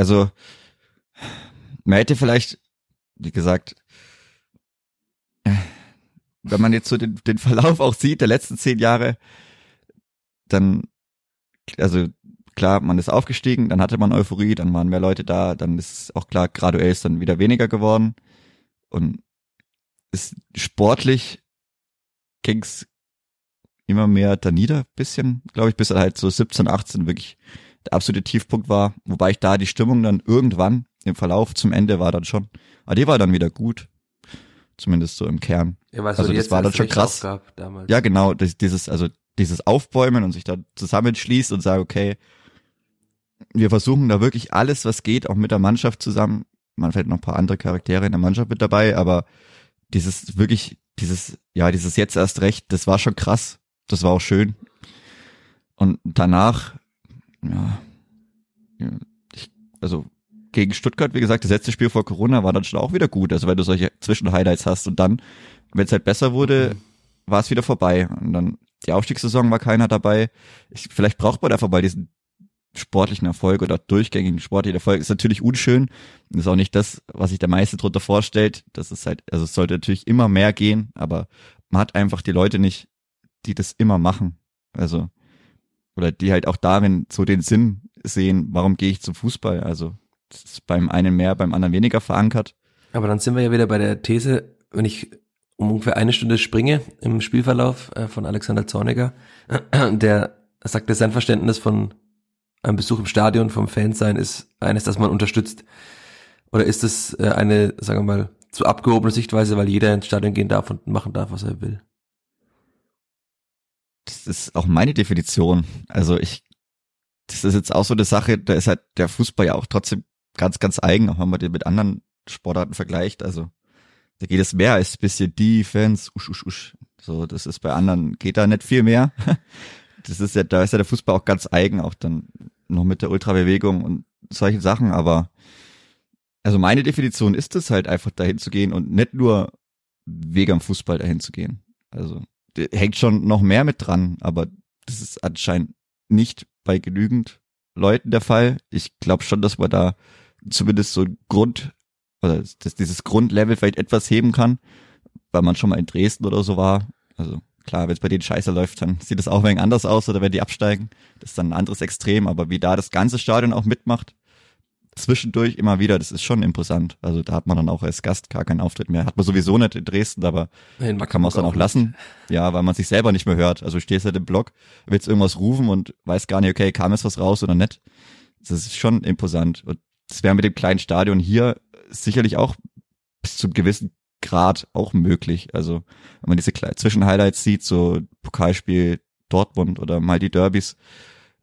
Also man hätte vielleicht, wie gesagt, wenn man jetzt so den, den Verlauf auch sieht der letzten zehn Jahre, dann, also klar, man ist aufgestiegen, dann hatte man Euphorie, dann waren mehr Leute da, dann ist auch klar, graduell ist dann wieder weniger geworden. Und ist sportlich ging's immer mehr da nieder, bisschen, glaube ich, bis halt so 17, 18 wirklich der absolute Tiefpunkt war. Wobei ich da die Stimmung dann irgendwann im Verlauf zum Ende war dann schon, aber die war dann wieder gut. Zumindest so im Kern. Ja, weißt Also du, das jetzt war dann schon krass. Ja, genau, das, dieses, also dieses Aufbäumen und sich dann zusammenschließt und sagt, okay, wir versuchen da wirklich alles, was geht, auch mit der Mannschaft zusammen. Man fällt noch ein paar andere Charaktere in der Mannschaft mit dabei, aber dieses wirklich, dieses, ja, dieses jetzt erst recht, das war schon krass. Das war auch schön. Und danach, ja, ich, also gegen Stuttgart, wie gesagt, das letzte Spiel vor Corona war dann schon auch wieder gut. Also wenn du solche Zwischenhighlights hast und dann, wenn es halt besser wurde, war es wieder vorbei. Und dann die Aufstiegssaison war keiner dabei. Ich, vielleicht braucht man einfach mal diesen sportlichen Erfolg oder durchgängigen sportlichen Erfolg. Ist natürlich unschön. Ist auch nicht das, was sich der meiste drunter vorstellt. Das ist halt, also es sollte natürlich immer mehr gehen, aber man hat einfach die Leute nicht, die das immer machen. Also, oder die halt auch darin so den Sinn sehen, warum gehe ich zum Fußball? Also, das ist beim einen mehr, beim anderen weniger verankert. Aber dann sind wir ja wieder bei der These, wenn ich um ungefähr eine Stunde springe im Spielverlauf äh, von Alexander Zorniger, (clears throat) der sagt, dass sein Verständnis von einem Besuch im Stadion vom Fansein ist eines, das man unterstützt. Oder ist es äh, eine, sagen wir mal, zu abgehobene Sichtweise, weil jeder ins Stadion gehen darf und machen darf, was er will? Das ist auch meine Definition. Also ich, das ist jetzt auch so eine Sache, da ist halt der Fußball ja auch trotzdem ganz, ganz eigen, auch wenn man den mit anderen Sportarten vergleicht. Also da geht es mehr als bisschen Defense, usch, usch, usch. So, das ist bei anderen, geht da nicht viel mehr. (laughs) Das ist ja, da ist ja der Fußball auch ganz eigen, auch dann noch mit der Ultrabewegung und solchen Sachen, aber also meine Definition ist es halt einfach dahin zu gehen und nicht nur wegen am Fußball dahin zu gehen. Also hängt schon noch mehr mit dran, aber das ist anscheinend nicht bei genügend Leuten der Fall. Ich glaube schon, dass man da zumindest so ein Grund oder dass dieses Grundlevel vielleicht etwas heben kann, weil man schon mal in Dresden oder so war. Also klar, wenn es bei denen scheiße läuft, dann sieht es auch ein wenig anders aus oder wenn die absteigen. Das ist dann ein anderes Extrem, aber wie da das ganze Stadion auch mitmacht, zwischendurch immer wieder, das ist schon imposant. Also da hat man dann auch als Gast gar keinen Auftritt mehr. Hat man sowieso nicht in Dresden, aber In da kann man es dann auch nicht. lassen. Ja, weil man sich selber nicht mehr hört. Also du stehst halt im Block, willst irgendwas rufen und weiß gar nicht, okay, kam jetzt was raus oder nicht. Das ist schon imposant. Und das wäre mit dem kleinen Stadion hier sicherlich auch bis zum gewissen Grad auch möglich. Also wenn man diese Zwischenhighlights sieht, so Pokalspiel Dortmund oder mal die Derbys,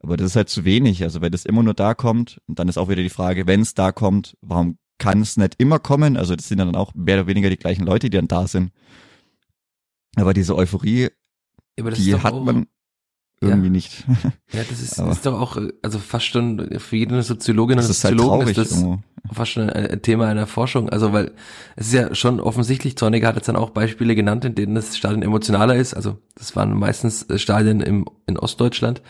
aber das ist halt zu wenig. Also wenn das immer nur da kommt, und dann ist auch wieder die Frage, wenn es da kommt, warum kann es nicht immer kommen? Also das sind ja dann auch mehr oder weniger die gleichen Leute, die dann da sind. Aber diese Euphorie, Aber das die hat man irgendwie nicht. (laughs) Ja, das ist, ist doch auch, also fast schon für jede Soziologin und Das ist halt Soziologen traurig ist das irgendwo. fast schon ein, ein Thema einer Forschung. Also weil es ist ja schon offensichtlich, Zorniger hat jetzt dann auch Beispiele genannt, in denen das Stadion emotionaler ist. Also das waren meistens äh, Stadien im, in Ostdeutschland.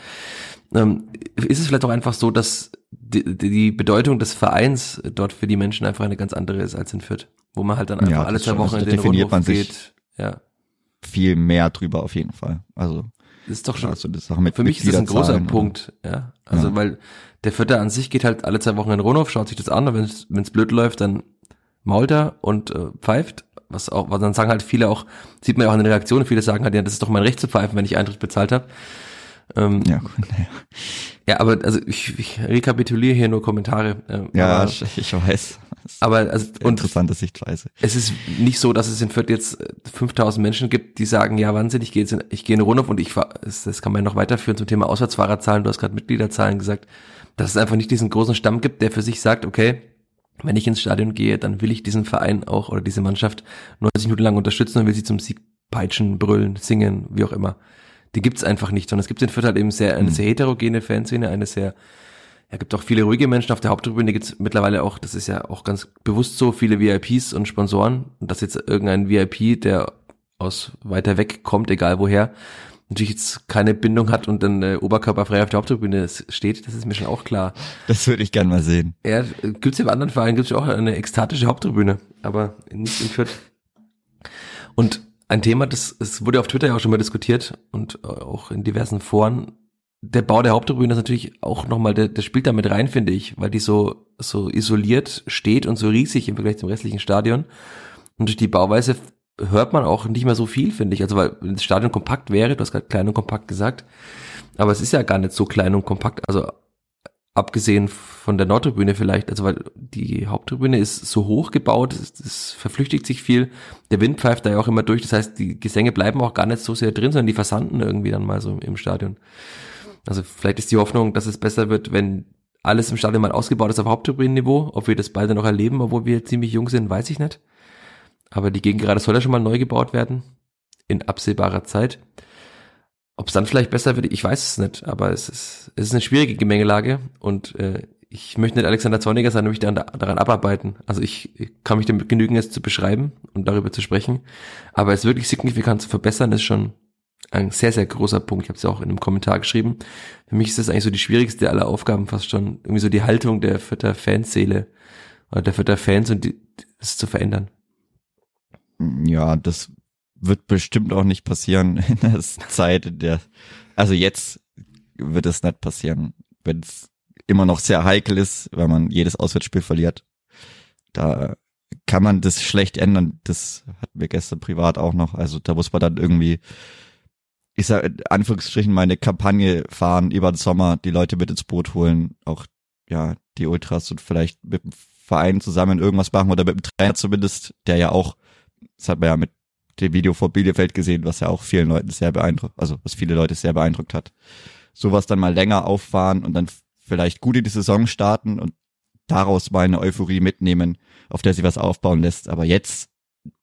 Ähm, ist es vielleicht auch einfach so, dass die, die Bedeutung des Vereins dort für die Menschen einfach eine ganz andere ist als in Fürth, wo man halt dann einfach Ja, alle zwei. Wochen Also in den definiert Rundhof man sich- geht. Ja, Viel mehr drüber auf jeden Fall. Also, das ist doch schon also das Sache mit Für mich ist das ein großer Punkt, ja. Also Ja. weil der Vierter an sich geht halt alle zwei Wochen in den Rundhof, schaut sich das an und wenn es blöd läuft, dann mault er und äh, pfeift. Was auch, was dann sagen halt viele auch, sieht man ja auch in den Reaktionen, viele sagen halt, ja, das ist doch mein Recht zu pfeifen, wenn ich Eintritt bezahlt habe. Ähm, Ja, gut, (laughs) naja. ja, aber also ich, ich rekapituliere hier nur Kommentare. Ähm, ja aber, ich, weiß. Aber also, und Interessante Sichtweise. es ist nicht so, dass es in Fürth jetzt äh, 5000 Menschen gibt, die sagen, ja, Wahnsinn, ich gehe jetzt in, ich gehe in Rundhof und ich fahr, das, das kann man ja noch weiterführen zum Thema Auswärtsfahrerzahlen. Du hast gerade Mitgliederzahlen gesagt, dass es einfach nicht diesen großen Stamm gibt, der für sich sagt, okay, wenn ich ins Stadion gehe, dann will ich diesen Verein auch oder diese Mannschaft 90 Minuten lang unterstützen und will sie zum Sieg peitschen, brüllen, singen, wie auch immer. Die gibt's einfach nicht, sondern es gibt in Fürth halt eben sehr, eine Mhm. sehr heterogene Fanszene, eine sehr, ja, gibt auch viele ruhige Menschen auf der Haupttribüne, gibt's mittlerweile auch, das ist ja auch ganz bewusst so, viele VIPs und Sponsoren und dass jetzt irgendein VIP, der aus weiter weg kommt, egal woher, natürlich jetzt keine Bindung hat und dann äh, oberkörperfrei auf der Haupttribüne steht, das ist mir schon auch klar. Das würde ich gern mal sehen. Ja, gibt's ja bei anderen Vereinen, gibt's ja auch eine ekstatische Haupttribüne, aber nicht in Fürth. Und ein Thema, das, es wurde auf Twitter ja auch schon mal diskutiert und auch in diversen Foren. Der Bau der Haupttribüne ist natürlich auch nochmal, der, der spielt da mit rein, finde ich, weil die so, so isoliert steht und so riesig im Vergleich zum restlichen Stadion. Und durch die Bauweise hört man auch nicht mehr so viel, finde ich. Also weil wenn das Stadion kompakt wäre, du hast gerade klein und kompakt gesagt, aber es ist ja gar nicht so klein und kompakt. Also abgesehen von der Nordtribüne vielleicht, also weil die Haupttribüne ist so hoch gebaut, es, es verflüchtigt sich viel, der Wind pfeift da ja auch immer durch, das heißt, die Gesänge bleiben auch gar nicht so sehr drin, sondern die versanden irgendwie dann mal so im Stadion. Also vielleicht ist die Hoffnung, dass es besser wird, wenn alles im Stadion mal ausgebaut ist auf Haupttribünenniveau, ob wir das beide noch erleben, obwohl wir ziemlich jung sind, weiß ich nicht. Aber die Gegend gerade soll ja schon mal neu gebaut werden, in absehbarer Zeit. Ob es dann vielleicht besser wird, ich weiß es nicht, aber es ist, es ist eine schwierige Gemengelage und äh, ich möchte nicht Alexander Zorniger sein und mich daran, abarbeiten. Also ich, ich kann mich damit genügen, es zu beschreiben und darüber zu sprechen. Aber es wirklich signifikant zu verbessern, ist schon ein sehr, sehr großer Punkt. Ich habe es ja auch in einem Kommentar geschrieben. Für mich ist das eigentlich so die schwierigste aller Aufgaben, fast schon irgendwie so die Haltung der Vierter Fanseele oder der Vierter Fans und die, das zu verändern. Ja, das wird bestimmt auch nicht passieren (laughs) in der Zeit, in der, also jetzt wird es nicht passieren, wenn es immer noch sehr heikel ist, weil man jedes Auswärtsspiel verliert. Da kann man das schlecht ändern. Das hatten wir gestern privat auch noch. Also da muss man dann irgendwie, ich sag in Anführungsstrichen, meine Kampagne fahren über den Sommer, die Leute mit ins Boot holen, auch ja die Ultras und vielleicht mit dem Verein zusammen irgendwas machen oder mit dem Trainer zumindest, der ja auch, das hat man ja mit dem Video vor Bielefeld gesehen, was ja auch vielen Leuten sehr beeindruckt, also was viele Leute sehr beeindruckt hat. Sowas dann mal länger auffahren und dann vielleicht gut in die Saison starten und daraus mal eine Euphorie mitnehmen, auf der sich was aufbauen lässt. Aber jetzt,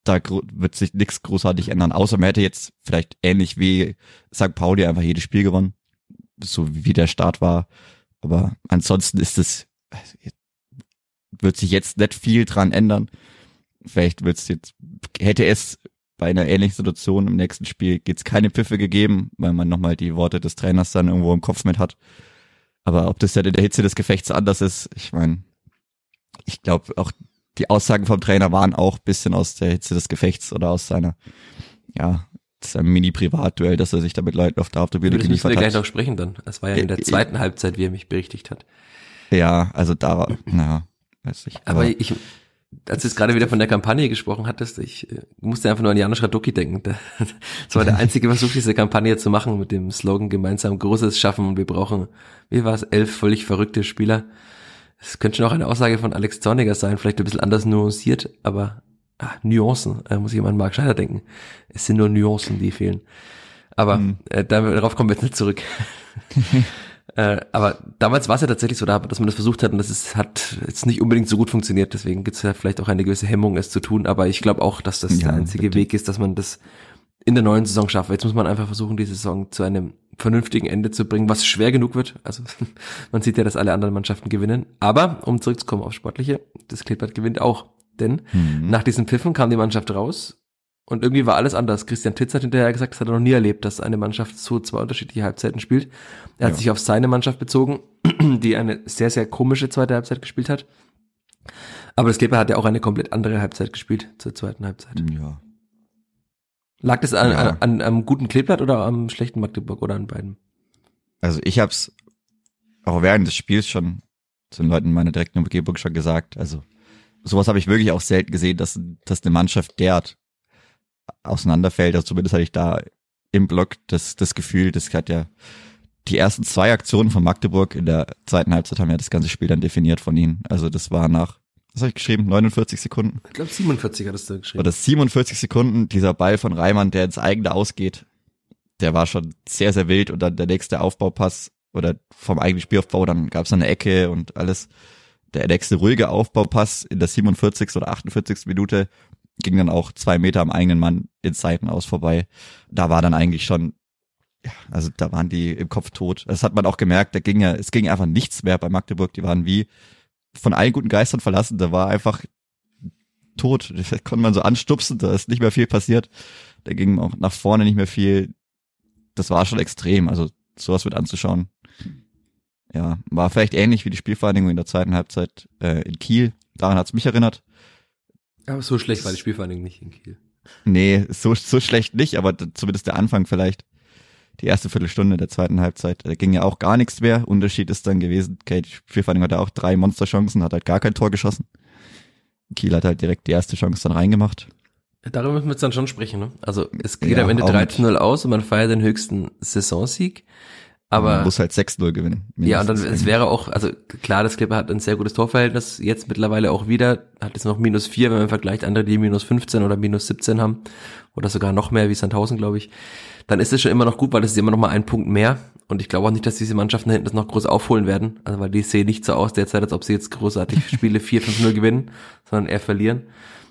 da wird sich nichts großartig ändern, außer man hätte jetzt vielleicht ähnlich wie St. Pauli einfach jedes Spiel gewonnen, so wie der Start war. Aber ansonsten ist es, wird sich jetzt nicht viel dran ändern. Vielleicht wird es jetzt, hätte es bei einer ähnlichen Situation im nächsten Spiel geht's keine Pfiffe gegeben, weil man nochmal die Worte des Trainers dann irgendwo im Kopf mit hat. Aber ob das dann in der Hitze des Gefechts anders ist, ich meine, ich glaube auch die Aussagen vom Trainer waren auch bisschen aus der Hitze des Gefechts oder aus seiner, ja, seinem Mini-Privatduell, dass er sich da mit Leuten auf der Haupttribüne Über das müssen wir geliefert gleich hat. noch sprechen dann. Das war ja in der Äh, zweiten Halbzeit, wie er mich berichtigt hat. Ja, also da war, naja, weiß ich. Aber ich, als du jetzt gerade wieder von der Kampagne gesprochen hattest, ich äh, musste einfach nur an Janusz Radocki denken. (laughs) Das war der (laughs) einzige Versuch, diese Kampagne zu machen mit dem Slogan gemeinsam Großes schaffen und wir brauchen, wie war es, elf völlig verrückte Spieler. Es könnte schon auch eine Aussage von Alex Zorniger sein, vielleicht ein bisschen anders nuanciert, aber ah, Nuancen, äh, muss ich immer an Marc Schneider denken. Es sind nur Nuancen, die fehlen. Aber Mhm. äh, darauf kommen wir jetzt nicht zurück. (laughs) Äh, aber damals war es ja tatsächlich so, da- dass man das versucht hat und das ist, hat jetzt nicht unbedingt so gut funktioniert. Deswegen gibt es ja vielleicht auch eine gewisse Hemmung, es zu tun. Aber ich glaube auch, dass das Ja, der einzige bitte. Weg ist, dass man das in der neuen Saison schafft. Jetzt muss man einfach versuchen, die Saison zu einem vernünftigen Ende zu bringen, was schwer genug wird. Also (laughs) man sieht ja, dass alle anderen Mannschaften gewinnen. Aber um zurückzukommen auf Sportliche, das Kleeblatt gewinnt auch. Denn Mhm. nach diesen Pfiffen kam die Mannschaft raus und irgendwie war alles anders. Christian Titz hat hinterher gesagt, das hat er noch nie erlebt, dass eine Mannschaft so zwei unterschiedliche Halbzeiten spielt. Er hat Ja. sich auf seine Mannschaft bezogen, (clears throat) die eine sehr, sehr komische zweite Halbzeit gespielt hat. Aber das Kleber hat ja auch eine komplett andere Halbzeit gespielt zur zweiten Halbzeit. ja. Lag das an, Ja. an, an am guten Kleeblatt oder am schlechten Magdeburg oder an beiden? Also ich hab's auch während des Spiels schon zu den Leuten in meiner direkten Umgebung schon gesagt. Also sowas habe ich wirklich auch selten gesehen, dass, dass eine Mannschaft derart auseinanderfällt. Also zumindest hatte ich da im Block das, das Gefühl, das hat ja die ersten zwei Aktionen von Magdeburg in der zweiten Halbzeit haben ja das ganze Spiel dann definiert von ihnen. Also das war nach was habe ich geschrieben? 49 Sekunden. Ich glaube 47 hattest du geschrieben. Oder 47 Sekunden, dieser Ball von Reimann, der ins eigene ausgeht, der war schon sehr, sehr wild und dann der nächste Aufbaupass oder vom eigenen Spielaufbau, dann gab es eine Ecke und alles. Der nächste ruhige Aufbaupass in der 47. oder 48. Minute ging dann auch zwei Meter am eigenen Mann ins Seitenaus vorbei. Da war dann eigentlich schon, ja, also da waren die im Kopf tot. Das hat man auch gemerkt, da ging ja, es ging einfach nichts mehr bei Magdeburg. Die waren wie von allen guten Geistern verlassen. Da war einfach tot. (laughs) Da konnte man so anstupsen, da ist nicht mehr viel passiert. Da ging auch nach vorne nicht mehr viel. Das war schon extrem. Also sowas wird anzuschauen. Ja, war vielleicht ähnlich wie die Spielvereinigung in der zweiten Halbzeit äh, in Kiel. Daran hat's mich erinnert. Aber so schlecht war die Spielvereinigung nicht in Kiel. Nee, so, so schlecht nicht, aber zumindest der Anfang vielleicht. Die erste Viertelstunde der zweiten Halbzeit, da ging ja auch gar nichts mehr. Unterschied ist dann gewesen, okay, die Spielvereinigung hatte auch drei Monsterchancen, hat halt gar kein Tor geschossen. Kiel hat halt direkt die erste Chance dann reingemacht. Darüber müssen wir jetzt dann schon sprechen. Ne? Also es geht Ja, am Ende auch 13-0 aus und man feiert den höchsten Saisonsieg. Aber man muss halt 6-0 gewinnen. ja, und dann es wäre auch, also klar, das Clipper hat ein sehr gutes Torverhältnis, jetzt mittlerweile auch wieder, hat jetzt noch minus vier, wenn man vergleicht andere, die minus 15 oder minus 17 haben, oder sogar noch mehr wie Sandhausen, glaube ich, dann ist es schon immer noch gut, weil es ist immer noch mal ein Punkt mehr. Und ich glaube auch nicht, dass diese Mannschaften da hinten das noch groß aufholen werden. Also weil die sehen nicht so aus derzeit, als ob sie jetzt großartig (laughs) Spiele 4-5-0 gewinnen, sondern eher verlieren.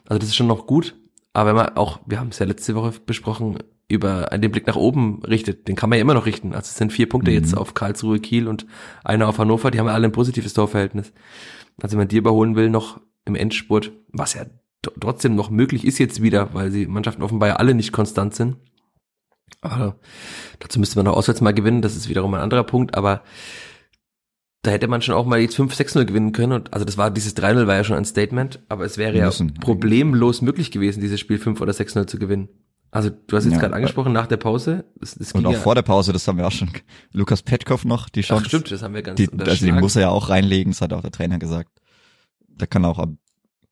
Also das ist schon noch gut. Aber wenn man auch, wir haben es ja letzte Woche besprochen, über den Blick nach oben richtet, den kann man ja immer noch richten. Also es sind vier Punkte Mhm. jetzt auf Karlsruhe, Kiel und einer auf Hannover, die haben ja alle ein positives Torverhältnis. Also wenn man die überholen will, noch im Endspurt, was ja trotzdem noch möglich ist jetzt wieder, weil die Mannschaften offenbar ja alle nicht konstant sind. Aber dazu müsste man auch auswärts mal gewinnen, das ist wiederum ein anderer Punkt, aber da hätte man schon auch mal jetzt 5-6-0 gewinnen können. Und, also das war, dieses 3-0 war ja schon ein Statement, aber es wäre ja problemlos möglich gewesen, dieses Spiel 5 oder 6-0 zu gewinnen. Also du hast jetzt Ja. gerade angesprochen, nach der Pause, das, das Und auch ja, vor der Pause, das haben wir auch schon. (laughs) Lukas Petkov noch, die Chance. Ach stimmt, das haben wir ganz die, also unterschlagen. muss er ja auch reinlegen, das hat auch der Trainer gesagt. Da kann er auch,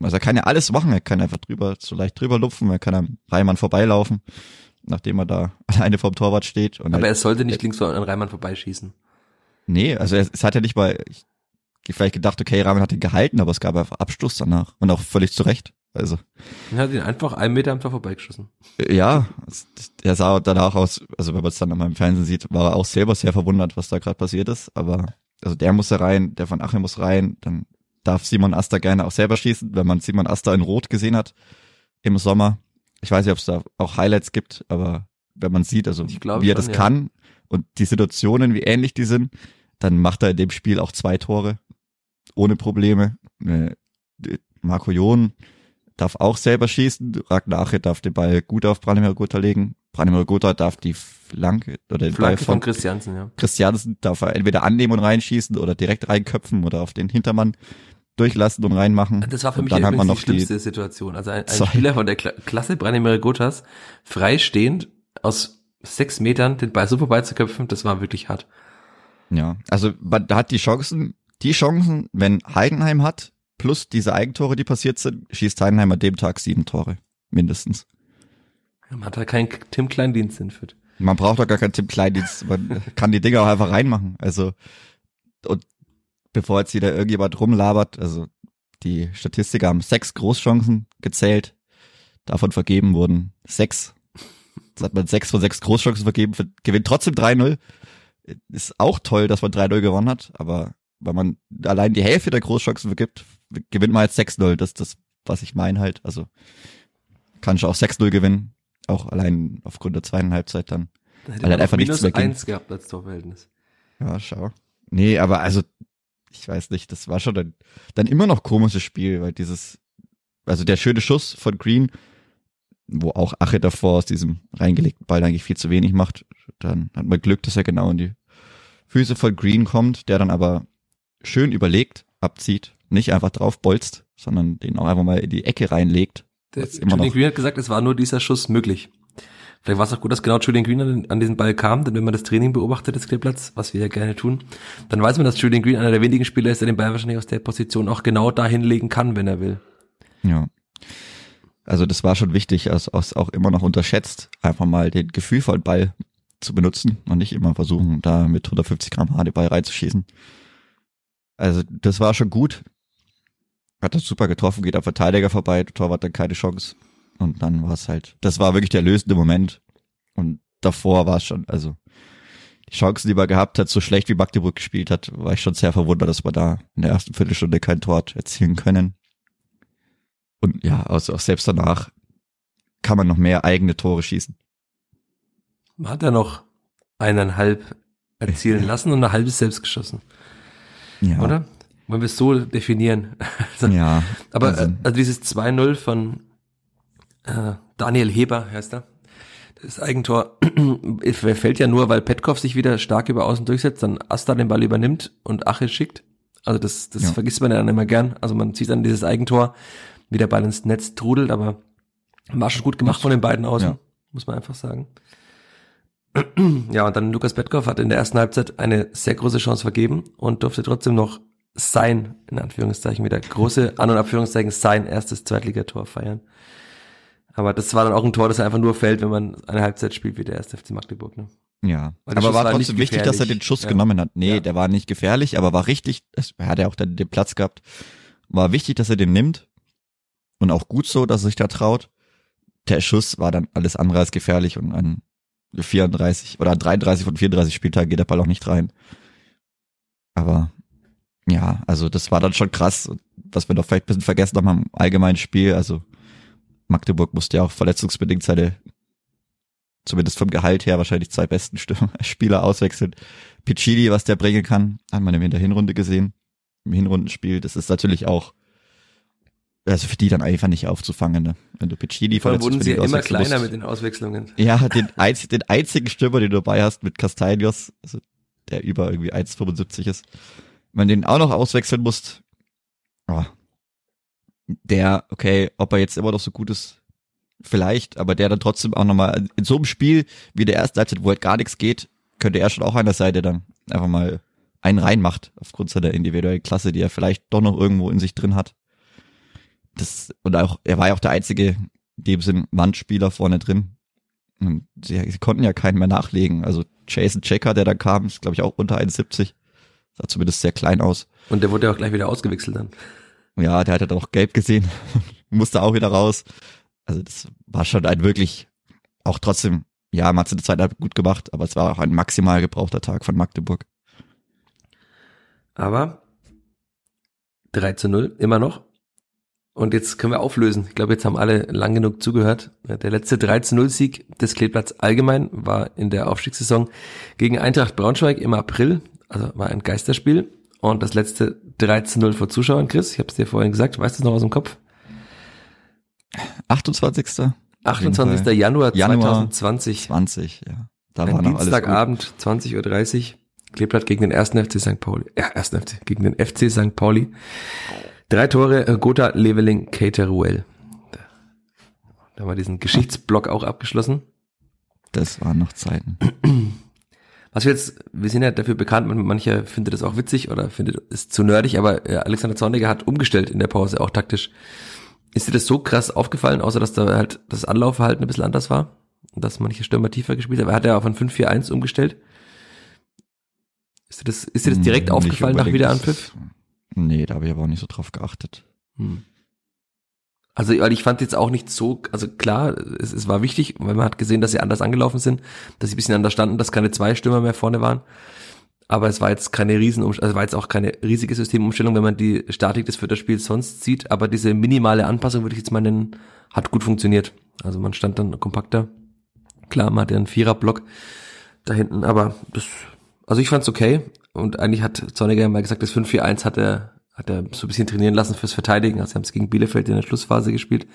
also er kann ja alles machen, er kann einfach drüber, so leicht drüber lupfen, er kann am Reimann vorbeilaufen, nachdem er da (laughs) alleine vorm Torwart steht. Aber halt, er sollte nicht links an Reimann vorbeischießen. nee, also es, es hat ja nicht mal, ich, ich vielleicht gedacht, okay, Reimann hat ihn gehalten, aber es gab einfach Abstoß danach und auch völlig zu Recht. Also Er hat ihn einfach einen Meter am Tor vorbeigeschossen. ja, er sah danach aus, also wenn man es dann nochmal im Fernsehen sieht, war er auch selber sehr verwundert, was da gerade passiert ist. Aber also der muss da rein, der von Achim muss rein, dann darf Simon Asta gerne auch selber schießen, wenn man Simon Asta in Rot gesehen hat im Sommer. Ich weiß nicht, ob es da auch Highlights gibt, aber wenn man sieht, also wie er schon, das ja. kann und die Situationen, wie ähnlich die sind, dann macht er in dem Spiel auch zwei Tore ohne Probleme. Äh, Marco Jon darf auch selber schießen. Ragnar Ache darf den Ball gut auf Branimir Gotha legen. Branimir Gotha darf die Flanke oder den Ball Flanke von von Christiansen, ja. Christiansen darf er entweder annehmen und reinschießen oder direkt reinköpfen oder auf den Hintermann durchlassen und reinmachen. Das war für und mich übrigens die schlimmste Situation. Also ein, ein. Spieler von der Kla Klasse Branimir Gotas freistehend aus sechs Metern den Ball so vorbeizuköpfen, das war wirklich hart. ja, also man hat die Chancen, die Chancen, wenn Heidenheim hat, plus diese Eigentore, die passiert sind, schießt Heidenheim an dem Tag sieben Tore. Mindestens. Man hat da keinen Tim Kleindienst in Fürth. Man braucht doch gar keinen Tim Kleindienst. Man (laughs) kann die Dinger auch einfach reinmachen. Also, und bevor jetzt wieder irgendjemand rumlabert, also die Statistiker haben sechs Großchancen gezählt. Davon vergeben wurden sechs. Jetzt hat man sechs von sechs Großchancen vergeben, ver- gewinnt trotzdem 3-0. Ist auch toll, dass man 3-0 gewonnen hat, aber wenn man allein die Hälfte der Großchancen vergibt, gewinnt man jetzt 6-0. Das ist das, was ich meine halt. Also kann ich auch 6-0 gewinnen. Auch allein aufgrund der zweiten Halbzeit dann. Da hätte Weil halt einfach noch nichts minus mehr ging. eins gehabt als Torverhältnis. Ja, schau. Nee, aber also, ich weiß nicht, das war schon dann, dann immer noch komisches Spiel, weil dieses, also der schöne Schuss von Green, wo auch Ache davor aus diesem reingelegten Ball eigentlich viel zu wenig macht, dann hat man Glück, dass er genau in die Füße von Green kommt, der dann aber schön überlegt abzieht, nicht einfach drauf bolzt, sondern den auch einfach mal in die Ecke reinlegt. Der, immer Julian Green hat gesagt, es war nur dieser Schuss möglich. Vielleicht war es auch gut, dass genau Julian Green an, an diesen Ball kam, denn wenn man das Training beobachtet des Kleeblatts, was wir ja gerne tun, dann weiß man, dass Julian Green einer der wenigen Spieler ist, der den Ball wahrscheinlich aus der Position auch genau dahin legen kann, wenn er will. Ja. Also das war schon wichtig, als als auch immer noch unterschätzt, einfach mal den gefühlvollen Ball zu benutzen und nicht immer versuchen, da mit 150 Gramm Ball reinzuschießen. Also das war schon gut. hat das super getroffen, geht am Verteidiger vorbei, der Torwart dann keine Chance. Und dann war es halt, das war wirklich der lösende Moment. Und davor war es schon, also die Chancen, die man gehabt hat, so schlecht wie Magdeburg gespielt hat, war ich schon sehr verwundert, dass wir da in der ersten Viertelstunde kein Tor erzielen können. Und ja, also auch selbst danach kann man noch mehr eigene Tore schießen. Man hat ja noch eineinhalb erzielen lassen und eine halbe selbst geschossen. Ja. Oder? Wollen wir es so definieren? (laughs) Also, Ja. aber also- also, also dieses 2-0 von äh, Daniel Heber heißt er. Das Eigentor (clears throat) fällt ja nur, weil Petkov sich wieder stark über außen durchsetzt, dann Asta den Ball übernimmt und Ache schickt. Also das, das Ja. vergisst man ja dann immer gern. Also man sieht dann dieses Eigentor, wie der Ball ins Netz trudelt, aber war schon gut gemacht von den beiden außen, Ja. muss man einfach sagen. Ja, und dann Lukas Petkov hat in der ersten Halbzeit eine sehr große Chance vergeben und durfte trotzdem noch sein, in Anführungszeichen wieder, große, an und Anführungszeichen, sein erstes Zweitligator feiern. Aber das war dann auch ein Tor, das einfach nur fällt, wenn man eine Halbzeit spielt wie der erste FC Magdeburg. Ne? Ja, aber Schuss war war trotzdem nicht wichtig, dass er den Schuss Ja. genommen hat. Nee, Ja. der war nicht gefährlich, aber war richtig, es- er hat ja auch den Platz gehabt, war wichtig, dass er den nimmt und auch gut so, dass er sich da traut. Der Schuss war dann alles andere als gefährlich und an 34 oder an 33 von 34 Spieltagen geht der Ball auch nicht rein. Aber ja, also das war dann schon krass, was wir doch vielleicht ein bisschen vergessen haben am allgemeinen Spiel. Also Magdeburg musste ja auch verletzungsbedingt seine zumindest vom Gehalt her wahrscheinlich zwei besten (laughs) Spieler auswechseln. Piccini, was der bringen kann, hat man in der Hinrunde gesehen. Im Hinrundenspiel, das ist natürlich auch, also für die dann einfach nicht aufzufangen, ne? Wenn du Piccini allem wurden sie ja immer kleiner musst. mit den Auswechslungen. Ja, den, (laughs) einz den einzigen Stürmer, den du dabei hast mit Castaños, also der über irgendwie 1,75 ist, wenn du den auch noch auswechseln musst, oh, der, okay, ob er jetzt immer noch so gut ist, vielleicht, aber der dann trotzdem auch nochmal in so einem Spiel wie der erste Halbzeit, wo halt gar nichts geht, könnte er schon auch an der Seite dann einfach mal einen reinmacht, aufgrund seiner individuellen Klasse, die er vielleicht doch noch irgendwo in sich drin hat. Das, und auch, er war ja auch der einzige, in dem Sinn, Wandspieler vorne drin. Und sie, sie konnten ja keinen mehr nachlegen. Also Jason Checker, der da kam, ist glaube ich auch unter 1,70. Sah zumindest sehr klein aus. Und der wurde ja auch gleich wieder ausgewechselt dann. Ja, der hat ja dann auch gelb gesehen, (laughs) musste auch wieder raus. Also das war schon ein wirklich, auch trotzdem, ja, man hat es in der Zeit halt gut gemacht, aber es war auch ein maximal gebrauchter Tag von Magdeburg. Aber 3 zu 0, immer noch. Und jetzt können wir auflösen. Ich glaube, jetzt haben alle lang genug zugehört. Der letzte 3 zu 0 Sieg des Kleeblatts allgemein war in der Aufstiegssaison gegen Eintracht Braunschweig im April. Also war ein Geisterspiel. Und das letzte 3 zu 0 vor Zuschauern, Chris. Ich habe es dir vorhin gesagt. Weißt du es noch aus dem Kopf? 28. 28. Januar, Januar 2020. 20, ja. Da Ein war. Dienstagabend, 20.30 Uhr. Kleeblatt gegen den ersten FC St. Pauli. Ja, ersten FC, gegen den FC St. Pauli. Drei Tore, äh, Gotha, Leveling, Cateruel. Da, haben wir diesen Geschichtsblock auch abgeschlossen. Das waren noch Zeiten. Was wir jetzt, wir sind ja dafür bekannt, man- mancher findet das auch witzig oder findet es zu nerdig, aber äh, Alexander Zorniger hat umgestellt in der Pause, auch taktisch. Ist dir das so krass aufgefallen, außer dass da halt das Anlaufverhalten ein bisschen anders war? Dass manche Stürmer tiefer gespielt haben? Er hat ja von 5-4-1 umgestellt. Ist dir das, ist dir das direkt Hm, aufgefallen nach. Wiederanpfiff? Nee, da habe ich aber auch nicht so drauf geachtet. Hm. Also, weil ich fand jetzt auch nicht so, also klar, es, es war wichtig, weil man hat gesehen, dass sie anders angelaufen sind, dass sie ein bisschen anders standen, dass keine zwei Stürmer mehr vorne waren. Aber es war jetzt keine riesen, also war jetzt auch keine riesige Systemumstellung, wenn man die Statik des Viertelspiels sonst sieht. Aber diese minimale Anpassung, würde ich jetzt mal nennen, hat gut funktioniert. Also man stand dann kompakter. Klar, man hatte einen Viererblock da hinten, aber das, also ich fand's okay. Und eigentlich hat Zorniger mal gesagt, das 5-4-1 hat er, hat er so ein bisschen trainieren lassen fürs Verteidigen. Also sie haben es gegen Bielefeld in der Schlussphase gespielt.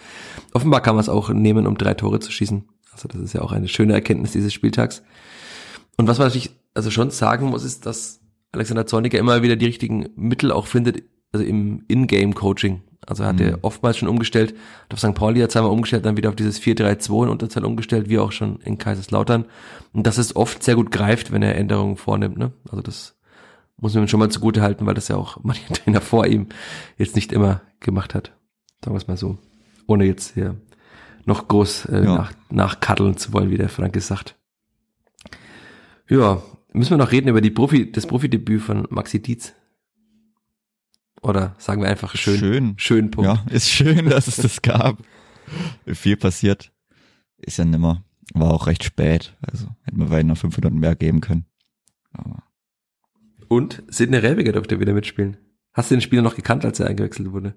Offenbar kann man es auch nehmen, um drei Tore zu schießen. Also das ist ja auch eine schöne Erkenntnis dieses Spieltags. Und was man natürlich also schon sagen muss, ist, dass Alexander Zorniger immer wieder die richtigen Mittel auch findet, also im In-Game-Coaching. Also er hat er Mhm. oftmals schon umgestellt, hat auf St. Pauli hat zweimal umgestellt, dann wieder auf dieses 4-3-2 in Unterzahl umgestellt, wie auch schon in Kaiserslautern. Und das ist oft sehr gut greift, wenn er Änderungen vornimmt. Ne? Also das muss man schon mal zugute halten, weil das ja auch (laughs) manche Trainer vor ihm jetzt nicht immer gemacht hat. Sagen wir es mal so. Ohne jetzt hier noch groß äh, Ja. nach, nachkaddeln zu wollen, wie der Franke sagt. Ja, müssen wir noch reden über die Profi, das Profidebüt von Maxi Dietz. Oder sagen wir einfach schön. Schön. Schön, Punkt. Ja, (laughs) ist schön, dass es das gab. Viel passiert. Ist ja nimmer. War auch recht spät. Also hätten wir weiter noch fünf Minuten mehr geben können. Aber Und Sidney Rebiger durfte wieder mitspielen. Hast du den Spieler noch gekannt, als er eingewechselt wurde?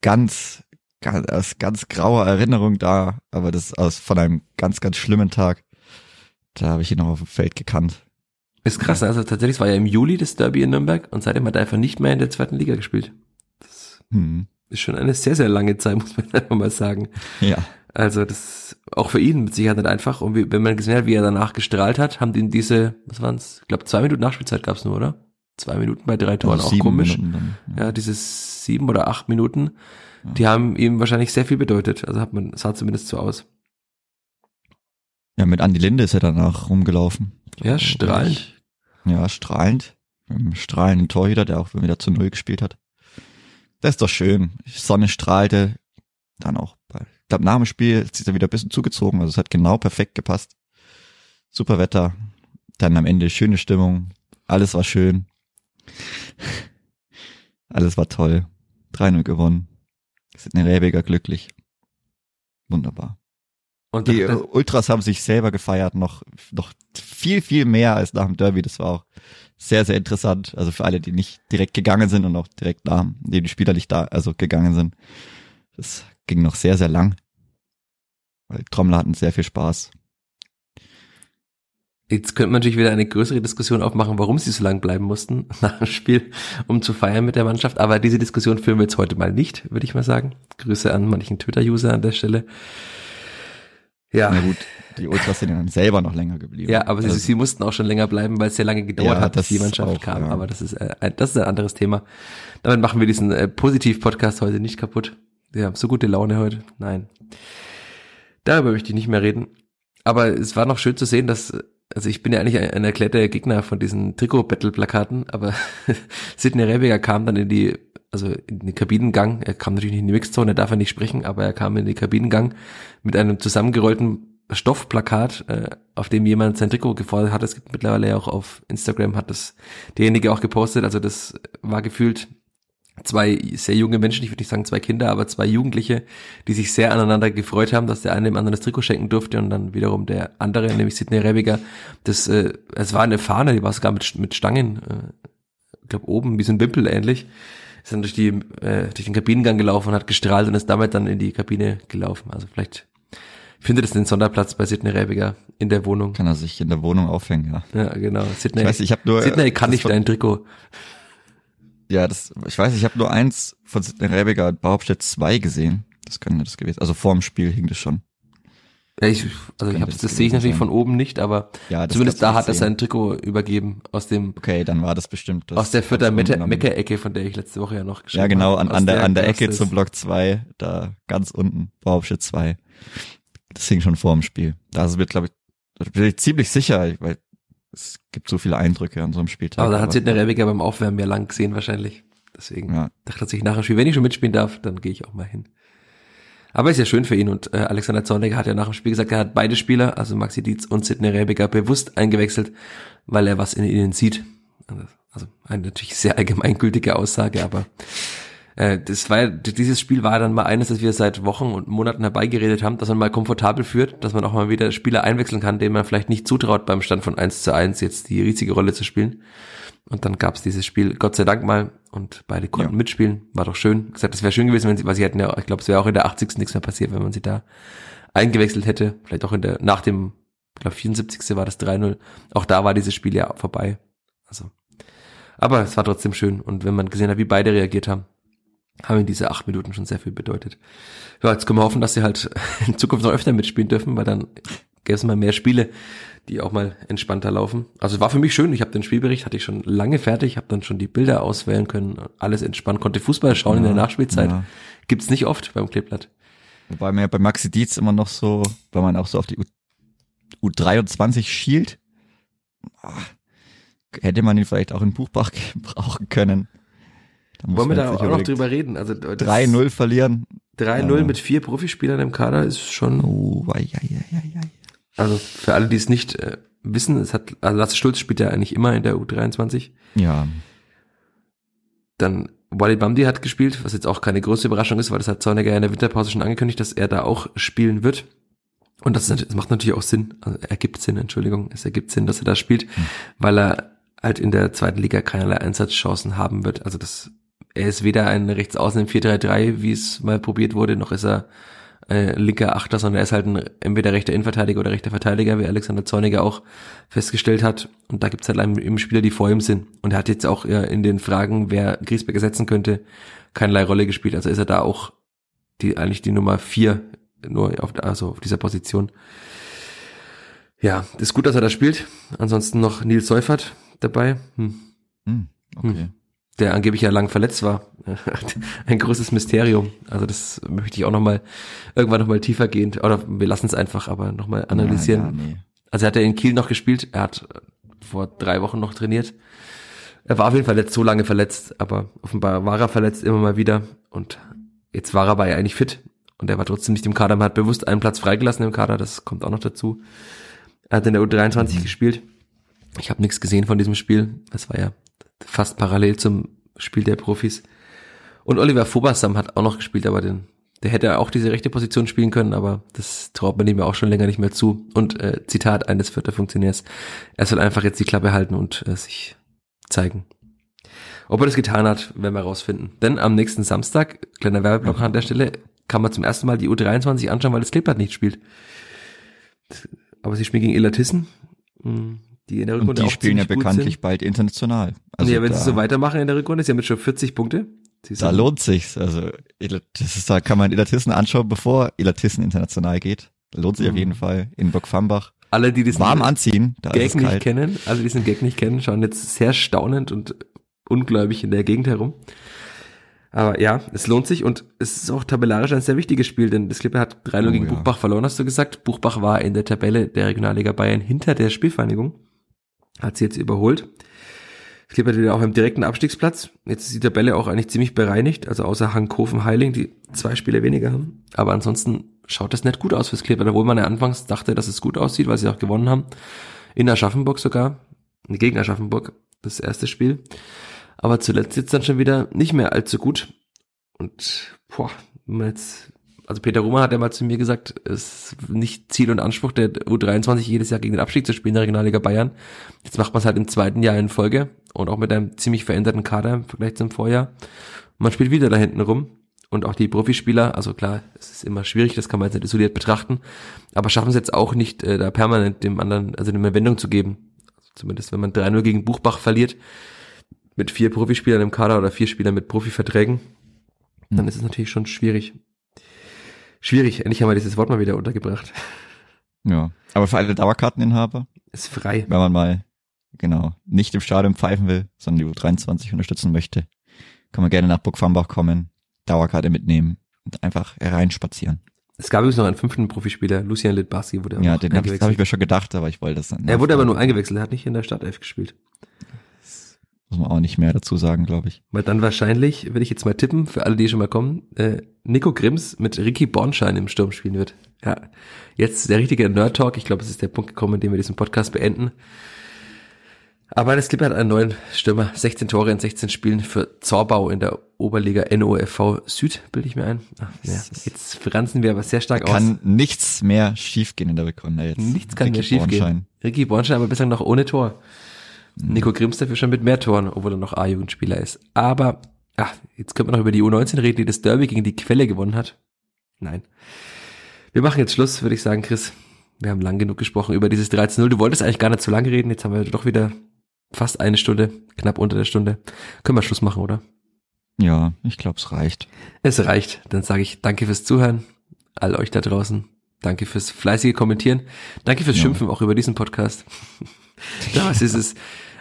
ganz, ganz, aus ganz grauer Erinnerung da, aber das aus von einem ganz, ganz schlimmen Tag. Da habe ich ihn noch auf dem Feld gekannt. Ist krass, also tatsächlich, es war ja im Juli das Derby in Nürnberg und seitdem hat er einfach nicht mehr in der zweiten Liga gespielt. Das Hm. Ist schon eine sehr, sehr lange Zeit, (laughs) muss man einfach mal sagen. Ja. Also das auch für ihn mit Sicherheit nicht einfach. Und wie, wenn man gesehen hat, wie er danach gestrahlt hat, haben den diese, was waren's? Ich glaube, zwei Minuten Nachspielzeit gab's nur, oder? Zwei Minuten bei drei Toren, Also auch komisch. Dann, Ja, dieses sieben oder acht Minuten, die haben ihm wahrscheinlich sehr viel bedeutet. Also hat man, sah zumindest so aus. Ja, mit Andi Linde ist er danach rumgelaufen. Ja, strahlend. Ja, strahlend. Strahlenden Torhüter, der auch wieder zu Null gespielt hat. Das ist doch schön. Sonne strahlte. Dann auch, bei, ich glaube, nach dem Spiel ist er wieder ein bisschen zugezogen. Also es hat genau perfekt gepasst. Super Wetter. Dann am Ende schöne Stimmung. Alles war schön. Alles war toll. 3-0 gewonnen. Sind eine Rebiger glücklich. Wunderbar. Und Die Ultras haben sich selber gefeiert, noch, noch viel, viel mehr als nach dem Derby. Das war auch sehr, sehr interessant. Also für alle, die nicht direkt gegangen sind und auch direkt nach, die, die Spieler nicht da, also gegangen sind. Das ging noch sehr, sehr lang. Weil Trommler hatten sehr viel Spaß. Jetzt könnte man natürlich wieder eine größere Diskussion aufmachen, warum sie so lange bleiben mussten (laughs) nach dem Spiel, um zu feiern mit der Mannschaft. Aber diese Diskussion führen wir jetzt heute mal nicht, würde ich mal sagen. Grüße an manchen Twitter-User an der Stelle. Ja, Na gut, die Ultras sind dann selber noch länger geblieben. ja, aber sie, also, sie mussten auch schon länger bleiben, weil es sehr lange gedauert Ja, hat, bis die Mannschaft auch, kam. ja. Aber das ist, äh, ein- das ist ein anderes Thema. Damit machen wir diesen äh, Positiv-Podcast heute nicht kaputt. Wir haben so gute Laune heute. Nein. Darüber möchte ich nicht mehr reden. Aber es war noch schön zu sehen, dass, also ich bin ja eigentlich ein, ein erklärter Gegner von diesen Trikot-Battle-Plakaten, aber (laughs) Sidney Rebiger kam dann in die, also in den Kabinengang, er kam natürlich nicht in die Mixzone, er darf ja nicht sprechen, aber er kam in den Kabinengang mit einem zusammengerollten Stoffplakat, äh, auf dem jemand sein Trikot gefordert hat. Es gibt mittlerweile auch auf Instagram, hat das derjenige auch gepostet, also das war gefühlt zwei sehr junge Menschen, ich würde nicht sagen zwei Kinder, aber zwei Jugendliche, die sich sehr aneinander gefreut haben, dass der eine dem anderen das Trikot schenken durfte und dann wiederum der andere, nämlich Sidney Rebiger, das, äh, es war eine Fahne, die war sogar mit, mit Stangen, äh, ich glaube oben, wie so ein Wimpel ähnlich, ist dann durch die, äh, durch den Kabinengang gelaufen und hat gestrahlt und ist damit dann in die Kabine gelaufen. Also vielleicht findet es den Sonderplatz bei Sidney Rebiger in der Wohnung. kann er sich in der Wohnung aufhängen, ja. Ja, genau. Sidney, Ich weiß, ich habe nur Sidney kann das nicht dein Trikot. Ja, das, ich weiß, ich habe nur eins von Sidney Rebiger Behauptstadt 2 gesehen. Das könnte das gewesen. Also vorm Spiel hing das schon. Ja, ich, also ich hab's, das das sehe ich natürlich sein. von oben nicht, aber Ja, zumindest da hat er sein Trikot übergeben aus dem Okay, dann war das bestimmt das. aus der am- Mecker-Ecke, von der ich letzte Woche ja noch geschrieben Ja, genau, habe. an, an der, an der Ecke zum Block 2, da ganz unten, Behauptstadt 2. Das hing schon vor dem Spiel. Da wird, glaube ich, bin ich ziemlich sicher, weil es gibt so viele Eindrücke an so einem Spieltag. Aber da hat Sidney Rebiger beim Aufwärmen ja lang gesehen wahrscheinlich. Deswegen Ja, dachte er sich nach dem Spiel, wenn ich schon mitspielen darf, dann gehe ich auch mal hin. Aber ist ja schön für ihn und äh, Alexander Zorniger hat ja nach dem Spiel gesagt, er hat beide Spieler, also Maxi Dietz und Sidney Rebiger, bewusst eingewechselt, weil er was in ihnen sieht. Also eine natürlich sehr (laughs) allgemeingültige Aussage, aber äh, das war ja, dieses Spiel war dann mal eines, das wir seit Wochen und Monaten herbeigeredet haben, dass man mal komfortabel führt, dass man auch mal wieder Spieler einwechseln kann, denen man vielleicht nicht zutraut, beim Stand von 1 zu 1 jetzt die riesige Rolle zu spielen. Und dann gab's dieses Spiel, Gott sei Dank mal, und beide konnten Ja. mitspielen. War doch schön. Gesagt, es wäre schön gewesen, wenn sie, weil sie hätten ja, ich glaube, es wäre auch in der 80. nichts mehr passiert, wenn man sie da eingewechselt hätte. Vielleicht auch in der, nach dem, ich glaube, 74. war das 3-0. Auch da war dieses Spiel ja vorbei. Also. Aber es war trotzdem schön. Und wenn man gesehen hat, wie beide reagiert haben, haben in diese acht Minuten schon sehr viel bedeutet. Ja, jetzt können wir hoffen, dass sie halt (laughs) in Zukunft noch öfter mitspielen dürfen, weil dann gäbe es mal mehr Spiele, die auch mal entspannter laufen. Also war für mich schön. Ich habe den Spielbericht, hatte ich schon lange fertig, habe dann schon die Bilder auswählen können, alles entspannt, konnte Fußball schauen in der Ja, Nachspielzeit. ja. Gibt's nicht oft beim Kleeblatt. Wobei mir bei Maxi Dietz immer noch so, weil man auch so auf die U, U23 schielt, ah, hätte man ihn vielleicht auch in Buchbach (laughs) gebrauchen können. Wollen wir da auch noch drüber reden? Also das- unbedingt 3-0 verlieren. 3-0 Ja. mit vier Profispielern im Kader ist schon Oh, ei, ei, ei, ei. Also für alle, die es nicht äh, wissen, es hat, also Lasse Schulz spielt ja eigentlich immer in der U23. Ja, Dann Walid Bamdi hat gespielt, was jetzt auch keine große Überraschung ist, weil das hat Zorniger ja in der Winterpause schon angekündigt, dass er da auch spielen wird. Und das, ist, das macht natürlich auch Sinn, also ergibt Sinn, Entschuldigung, es ergibt Sinn, dass er da spielt, hm. weil er halt in der zweiten Liga keinerlei Einsatzchancen haben wird. Also das, er ist weder ein Rechtsaußen im 4-3-3, wie es mal probiert wurde, noch ist er äh, linker Achter, sondern er ist halt ein entweder rechter Innenverteidiger oder rechter Verteidiger, wie Alexander Zorniger auch festgestellt hat. Und da gibt's halt eben Spieler, die vor ihm sind. Und er hat jetzt auch äh, in den Fragen, wer Griesbeck ersetzen könnte, keinerlei Rolle gespielt. Also ist er da auch die eigentlich die Nummer vier nur auf, also auf dieser Position. Ja, ist gut, dass er da spielt. Ansonsten noch Nils Seufert dabei. Hm. Hm, okay. Hm der angeblich ja lang verletzt war. (laughs) Ein großes Mysterium. Also das möchte ich auch nochmal irgendwann nochmal tiefer gehend, oder wir lassen es einfach aber nochmal analysieren. Ja, ja, nee. Also er hat ja in Kiel noch gespielt, er hat vor drei Wochen noch trainiert. Er war auf jeden Fall jetzt so lange verletzt, aber offenbar war er verletzt immer mal wieder und jetzt war er aber ja eigentlich fit und er war trotzdem nicht im Kader. Man hat bewusst einen Platz freigelassen im Kader, das kommt auch noch dazu. Er hat in der U23 mhm. gespielt. Ich habe nichts gesehen von diesem Spiel. Es war ja fast parallel zum Spiel der Profis. Und Oliver Fobersam hat auch noch gespielt, aber den, der hätte auch diese rechte Position spielen können, aber das traut man ihm ja auch schon länger nicht mehr zu. Und äh, Zitat eines vierter Funktionärs, er soll einfach jetzt die Klappe halten und äh, sich zeigen. Ob er das getan hat, werden wir rausfinden. Denn am nächsten Samstag, kleiner Werbeblock an der Stelle, kann man zum ersten Mal die U23 anschauen, weil das Kleeblatt nicht spielt. Aber sie spielen gegen Elatissen. Die in der Rückrunde Und die spielen ja bekanntlich bald international. Also nee, wenn sie so weitermachen in der Rückrunde, ist ja mit schon 40 Punkte. Da lohnt sich's. Also das ist, da kann man Elatissen anschauen, bevor Elatissen international geht. Lohnt sich mhm. auf jeden Fall in Burgfambach. Alle, die diesen warm anziehen, da Gag nicht kennen, alle, die diesen Gag nicht kennen, schauen jetzt sehr staunend und ungläubig in der Gegend herum. Aber ja, es lohnt sich und es ist auch tabellarisch ein sehr wichtiges Spiel, denn das Klippe hat 3-0 oh, gegen ja. Buchbach verloren, hast du gesagt. Buchbach war in der Tabelle der Regionalliga Bayern hinter der Spielvereinigung hat sie jetzt überholt. Klippert wieder auch im direkten Abstiegsplatz. Jetzt ist die Tabelle auch eigentlich ziemlich bereinigt, also außer Hankhofen Heiling, die zwei Spiele weniger haben. Aber ansonsten schaut das nicht gut aus fürs Klippert, obwohl man ja anfangs dachte, dass es gut aussieht, weil sie auch gewonnen haben. In Aschaffenburg sogar, gegen Aschaffenburg, das erste Spiel. Aber zuletzt jetzt dann schon wieder nicht mehr allzu gut. Und boah, wenn man jetzt also Peter Rummer hat ja mal zu mir gesagt, es ist nicht Ziel und Anspruch der U23 jedes Jahr gegen den Abstieg zu spielen in der Regionalliga Bayern. Jetzt macht man es halt im zweiten Jahr in Folge und auch mit einem ziemlich veränderten Kader im Vergleich zum Vorjahr. man spielt wieder da hinten rum und auch die Profispieler, also klar, es ist immer schwierig, das kann man jetzt nicht isoliert betrachten, aber schaffen es jetzt auch nicht, äh, da permanent dem anderen, also eine Wendung zu geben. Also zumindest wenn man 3-0 gegen Buchbach verliert, mit vier Profispielern im Kader oder vier Spielern mit Profiverträgen, dann hm. ist es natürlich schon schwierig. Schwierig, endlich haben wir dieses Wort mal wieder untergebracht. Ja, aber für alle Dauerkarteninhaber ist frei. Wenn man mal genau nicht im Stadion pfeifen will, sondern die U23 unterstützen möchte, kann man gerne nach Burgfambach kommen, Dauerkarte mitnehmen und einfach hereinspazieren. Es gab übrigens noch einen fünften Profispieler, Lucian Litbarski wurde Ja, den habe ich, hab ich mir schon gedacht, aber ich wollte das dann. Er wurde aber nur eingewechselt, er hat nicht in der Startelf gespielt. Muss man auch nicht mehr dazu sagen, glaube ich. Weil dann wahrscheinlich, wenn ich jetzt mal tippen, für alle, die schon mal kommen, äh, Nico Grimms mit Ricky Bornschein im Sturm spielen wird. Ja, jetzt der richtige Nerd-Talk. Ich glaube, es ist der Punkt gekommen, in dem wir diesen Podcast beenden. Aber das Clipper hat einen neuen Stürmer. 16 Tore in 16 Spielen für Zorbau in der Oberliga NOFV Süd, bilde ich mir ein. Ach, ja, jetzt franzen wir aber sehr stark kann aus. Kann nichts mehr schiefgehen in der Rückrunde jetzt. Nichts kann Ricky mehr schiefgehen. Ricky Bornschein aber bislang noch ohne Tor. Nico Grimms dafür schon mit mehr Toren, obwohl er noch A-Jugendspieler ist. Aber, ach, jetzt können wir noch über die U19 reden, die das Derby gegen die Quelle gewonnen hat. Nein. Wir machen jetzt Schluss, würde ich sagen, Chris. Wir haben lang genug gesprochen über dieses 13-0. Du wolltest eigentlich gar nicht zu lange reden. Jetzt haben wir doch wieder fast eine Stunde, knapp unter der Stunde. Können wir Schluss machen, oder? Ja, ich glaube, es reicht. Es reicht. Dann sage ich danke fürs Zuhören. All euch da draußen. Danke fürs fleißige Kommentieren. Danke fürs ja. Schimpfen auch über diesen Podcast. (laughs) (laughs) Damals ist es,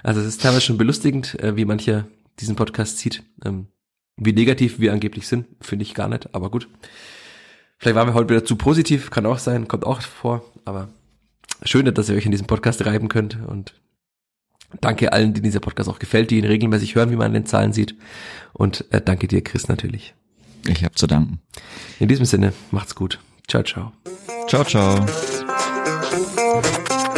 also es ist teilweise schon belustigend, äh, wie mancher diesen Podcast sieht. Ähm, wie negativ wir angeblich sind, finde ich gar nicht, aber gut. Vielleicht waren wir heute wieder zu positiv, kann auch sein, kommt auch vor, aber schön, dass ihr euch in diesem Podcast reiben könnt und danke allen, denen dieser Podcast auch gefällt, die ihn regelmäßig hören, wie man an den Zahlen sieht und äh, danke dir, Chris, natürlich. Ich habe zu danken. In diesem Sinne, macht's gut. Ciao, ciao. Ciao, ciao.